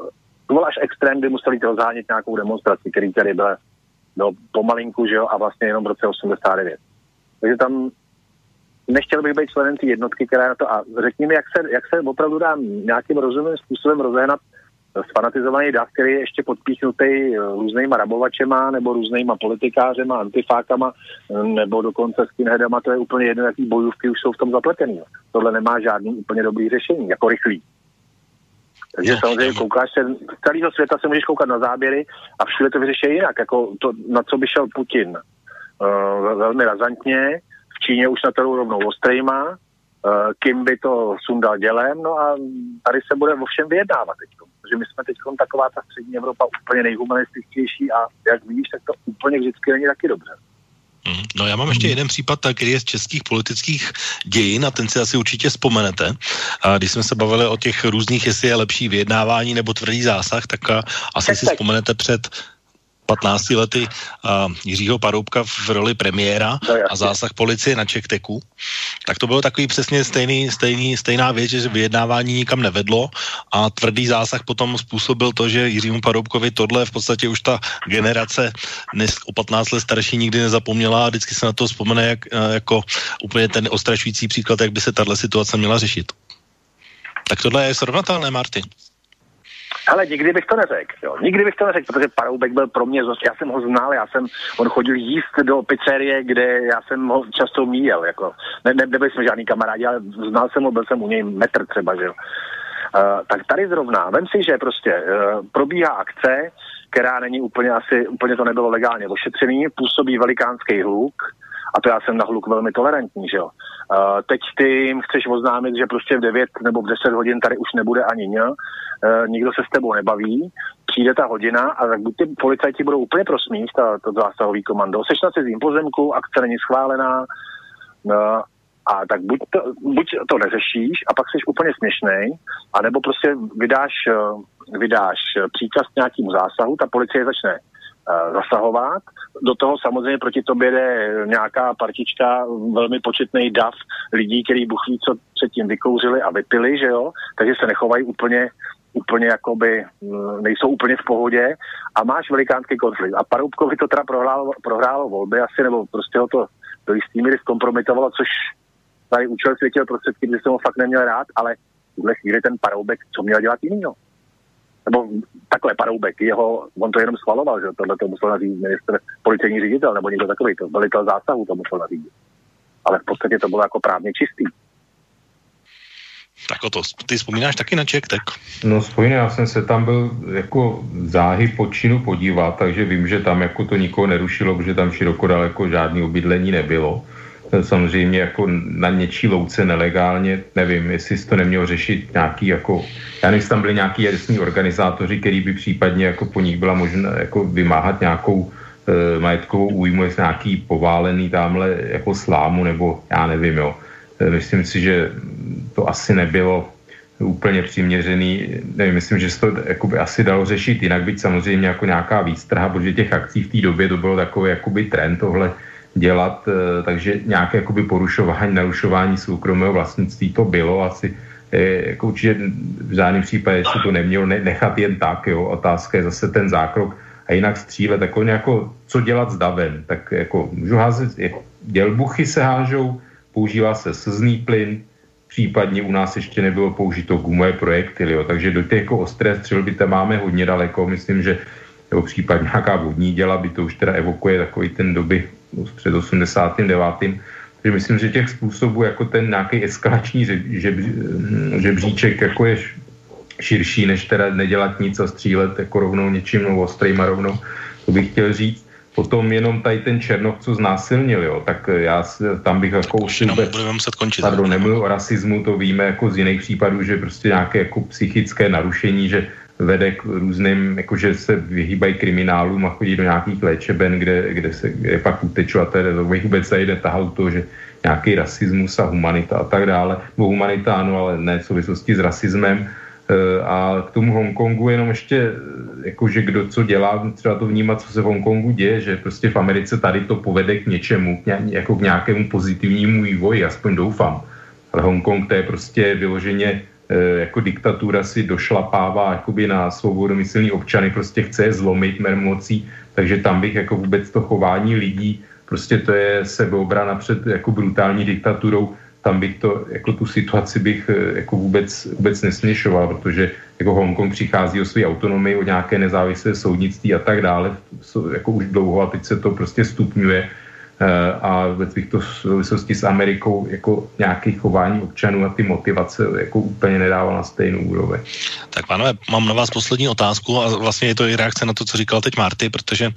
byl až extrém, kdy museli rozhánět nějakou demonstraci, který tady byl no, pomalinku, že jo, a vlastně jenom v roce 89. Takže tam nechtěl bych být členem té jednotky, která na to, a řekni mi, jak se, jak se opravdu dá nějakým rozumným způsobem rozehnat sfanatizovaný dav, který je ještě podpíchnutý eh, různýma rabovačema nebo různýma politikářema, antifákama nebo dokonce skinheadama, to je úplně jedno, jaký bojůvky už jsou v tom zapletený. Tohle nemá žádný úplně dobrý řešení, jako rychlý. Takže samozřejmě koukáš se, z celého světa se můžeš koukat na záběry a všude to vyřeší jinak, jako to, na co by šel Putin. Uh, velmi razantně, v Číně už na to rovnou ostrejma, uh, kým by to sundal dělem, no a tady se bude o všem vyjednávat teď. Protože my jsme teď taková ta střední Evropa úplně nejhumanističtější a jak víš, tak to úplně vždycky není taky dobře. Mhm. No já mám ještě jeden případ, který je z českých politických dějin a ten si asi určitě vzpomenete. A když jsme se bavili o těch různých, jestli je lepší vyjednávání nebo tvrdý zásah, tak asi si vzpomenete před 15 lety uh, Jiřího Paroubka v roli premiéra no, a zásah policie na Čekteku, tak to bylo takový přesně stejný, stejný, stejná věc, že vyjednávání nikam nevedlo a tvrdý zásah potom způsobil to, že Jiřímu Paroubkovi tohle v podstatě už ta generace dnes o 15 let starší nikdy nezapomněla a vždycky se na to vzpomene jak, jako úplně ten ostrašující příklad, jak by se tahle situace měla řešit. Tak tohle je srovnatelné, Martin. Ale nikdy bych to neřekl, jo. Nikdy bych to neřekl, protože Paroubek byl pro mě, já jsem ho znal, já jsem, on chodil jíst do pizzerie, kde já jsem ho často míjel, jako. Ne, ne, nebyli jsme žádný kamarádi, ale znal jsem ho, byl jsem u něj metr třeba, že jo. Uh, tak tady zrovna, vem si, že prostě uh, probíhá akce, která není úplně asi, úplně to nebylo legálně ošetřený, působí velikánský hluk, a to já jsem na hluk velmi tolerantní, že jo. Uh, teď ty jim chceš oznámit, že prostě v 9 nebo v 10 hodin tady už nebude ani ně, uh, nikdo se s tebou nebaví, přijde ta hodina a tak buď ty policajti budou úplně prosmít, ta, to zásahový komando, seš na cizím pozemku, akce není schválená, uh, a tak buď to, buď to neřešíš a pak jsi úplně směšný, anebo prostě vydáš, vydáš příkaz nějakému zásahu, ta policie začne zasahovat. Do toho samozřejmě proti tobě jde nějaká partička, velmi početný dav lidí, který buchví, co předtím vykouřili a vypili, že jo, takže se nechovají úplně úplně jakoby mm, nejsou úplně v pohodě a máš velikánský konflikt. A Paroubkovi to teda prohrálo, prohrálo volby asi, nebo prostě ho to do jistý míry zkompromitovalo, což tady účel světil prostředky, kdy jsem ho fakt neměl rád, ale v tuhle chvíli ten Paroubek, co měl dělat jinýho? Nebo takhle Paroubek, jeho, on to jenom schvaloval, že tohle to musel nařídit minister, policejní ředitel nebo někdo takový, to velitel zásahu to musel nařídit. Ale v podstatě to bylo jako právně čistý. Tak o to, ty vzpomínáš taky na Ček, tak? No vzpomínám, já jsem se tam byl jako záhy po činu podívat, takže vím, že tam jako to nikoho nerušilo, protože tam široko daleko žádný obydlení nebylo samozřejmě jako na něčí louce nelegálně, nevím, jestli to nemělo řešit nějaký jako, já nevím, tam byli nějaký jasní organizátoři, který by případně jako po nich byla možná jako vymáhat nějakou e, majetkovou újmu, jestli nějaký poválený tamhle jako slámu, nebo já nevím, jo. E, myslím si, že to asi nebylo úplně přiměřený, nevím, myslím, že se to jakoby asi dalo řešit jinak, byť samozřejmě jako nějaká výstrha, protože těch akcí v té době to bylo takový jakoby trend tohle, dělat, eh, takže nějaké jakoby porušování, narušování soukromého vlastnictví to bylo asi, eh, jako určitě v žádném případě se to nemělo nechat jen tak, jo, otázka je zase ten zákrok. A jinak střílet, jako, co dělat s davem, tak jako můžu házet, dělbuchy se hážou, používá se slzný plyn, případně u nás ještě nebylo použito gumové projektily, jo, takže do těch jako ostré střelby tam máme hodně daleko, myslím, že nebo případně nějaká vodní děla by to už teda evokuje takový ten doby před 89. Takže myslím, že těch způsobů jako ten nějaký eskalační žebříček jako je širší, než teda nedělat nic a střílet jako rovnou něčím no, ostrým a rovnou, to bych chtěl říct. Potom jenom tady ten Černoch, co znásilnil, jo, tak já tam bych jako už budeme muset končit. Pardon, nemluvil o rasismu, to víme jako z jiných případů, že prostě nějaké jako psychické narušení, že vede k různým, jakože se vyhýbají kriminálům a chodí do nějakých léčeben, kde, kde se kde pak to vůbec jde tahal to, že nějaký rasismus a humanita a tak dále. Bo humanita ano, ale ne v souvislosti s rasismem. E, a k tomu Hongkongu jenom ještě, jakože kdo co dělá, třeba to vnímat, co se v Hongkongu děje, že prostě v Americe tady to povede k něčemu, jako k nějakému pozitivnímu vývoji, aspoň doufám. Ale Hongkong to je prostě vyloženě E, jako diktatura si došlapává jakoby na svobodomyslný občany, prostě chce je zlomit mermocí, takže tam bych jako vůbec to chování lidí, prostě to je sebeobrana před jako brutální diktaturou, tam bych to, jako tu situaci bych e, jako vůbec, vůbec nesměšoval, protože jako Hongkong přichází o své autonomii, o nějaké nezávislé soudnictví a tak dále, jako už dlouho a teď se to prostě stupňuje. Eh, a ve těchto souvislosti s Amerikou jako nějaké chování občanů a ty motivace jako úplně nedával na stejnou úroveň. Tak pánové, mám na vás poslední otázku a vlastně je to i reakce na to, co říkal teď Marty, protože uh,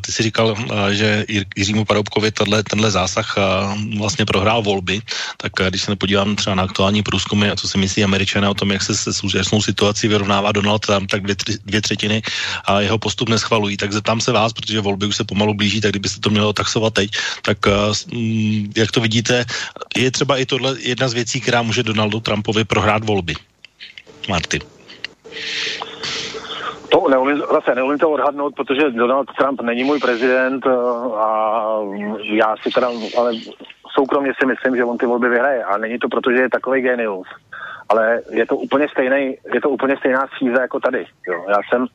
ty si říkal, uh, že Jiřímu Paroubkovi tenhle, tenhle zásah uh, vlastně prohrál volby, tak uh, když se podívám třeba na aktuální průzkumy a co si myslí američané o tom, jak se se současnou situací vyrovnává Donald Trump, tak dvě, dvě třetiny a jeho postup neschvalují. Tak zeptám se vás, protože volby už se pomalu blíží, tak kdybyste to mělo taxovat teď, tak eh, mm, jak to vidíte, je třeba i tohle jedna z věcí, která může Donaldu Trumpovi prohrát volby. Marty. To neumím, zase neumím to odhadnout, protože Donald Trump není můj prezident eh, a já si teda, ale soukromně si myslím, že on ty volby vyhraje. A není to proto, že je takový genius, ale je to úplně stejný, je to úplně stejná schýza jako tady. Jo. Já jsem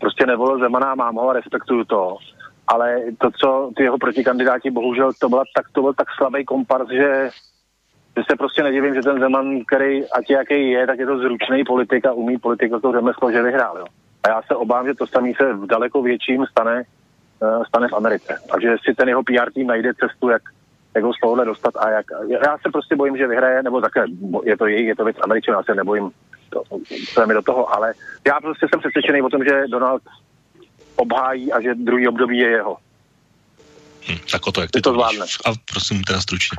prostě nevolil Zemana, mám ho a respektuju to ale to, co ty jeho protikandidáti, bohužel to, byla tak, to byl tak slabý komparz, že, že se prostě nedivím, že ten Zeman, který ať jaký je, tak je to zručný politik a umí politika to řemeslo, že vyhrál. Jo. A já se obávám, že to samý se v daleko větším stane, uh, stane v Americe. A že si ten jeho PR tým najde cestu, jak, jak ho z tohohle dostat a jak. Já se prostě bojím, že vyhraje, nebo také je to její, je to věc Američanů, já se nebojím to, to je mi do toho, ale já prostě jsem přesvědčený o tom, že Donald obhájí a že druhý období je jeho. Hm, tak o to, jak ty to, to zvládne. A prosím teda stručně.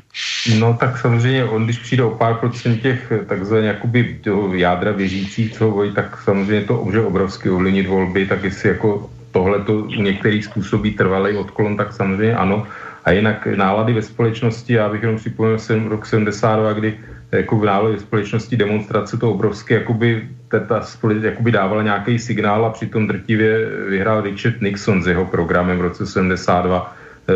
No tak samozřejmě on, když přijde o pár procent těch takzvaně jakoby jádra věřících, co volí, tak samozřejmě to může obrovsky ovlivnit volby, tak jestli jako tohle to u některých způsobí trvalý odklon, tak samozřejmě ano. A jinak nálady ve společnosti, já bych jenom připomněl jsem rok 72, kdy jako v ve společnosti demonstrace to obrovské, jakoby ta společnost jakoby dávala nějaký signál a přitom drtivě vyhrál Richard Nixon s jeho programem v roce 72. E,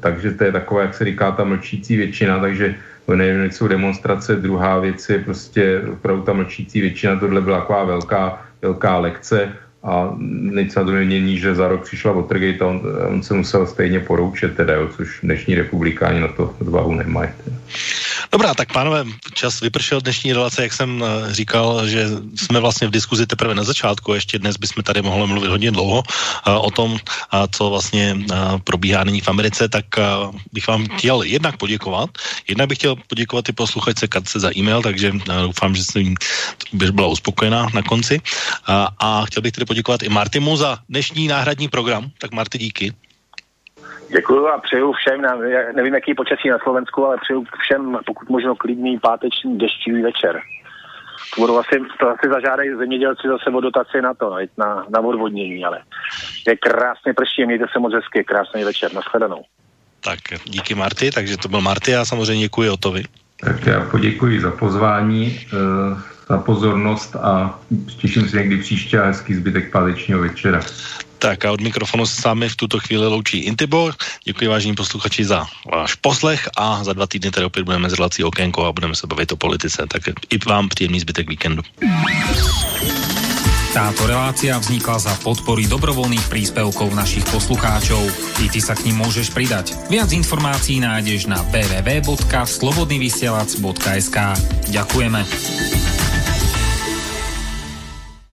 takže to je taková, jak se říká, ta mlčící většina, takže nevím, jsou demonstrace, druhá věc je prostě opravdu ta mlčící většina, tohle byla taková velká, velká lekce a nic na to nemění, že za rok přišla Watergate a on, on se musel stejně poroučet, teda, jo, což dnešní republikáni na to odvahu nemají. Teda. Dobrá, tak pánové, čas vypršel dnešní relace, jak jsem eh, říkal, že jsme vlastně v diskuzi teprve na začátku, ještě dnes bychom tady mohli mluvit hodně dlouho eh, o tom, co vlastně eh, probíhá nyní v Americe, tak bych vám chtěl jednak poděkovat. Jednak bych chtěl poděkovat i posluchačce Katce za e-mail, takže doufám, že jsem byla uspokojená na konci. A chtěl bych tedy poděkovat i Martimu za dnešní náhradní program. Tak Marty, díky. Děkuji a přeju všem, nevím, jaký počasí na Slovensku, ale přeju všem pokud možno klidný páteční deštivý večer. To budou asi, to asi zažádají zemědělci zase o dotaci na to, na, na odvodnění, ale je krásně prší, mějte se moc hezky, krásný večer, nashledanou. Tak díky Marty, takže to byl Marty a samozřejmě děkuji Otovi. Tak já poděkuji za pozvání, eh, za pozornost a těším se někdy příště a hezký zbytek pátečního večera. Tak a od mikrofonu se sami v tuto chvíli loučí Intibo. Děkuji vážení posluchači za váš poslech a za dva týdny tady opět budeme s relací Okénko a budeme se bavit o politice. Tak i vám příjemný zbytek víkendu. Táto relácia vznikla za podpory dobrovoľných príspevkov našich poslucháčov. I ty sa k ním môžeš pridať. Viac informácií nájdeš na www.slobodnyvysielac.sk Ďakujeme.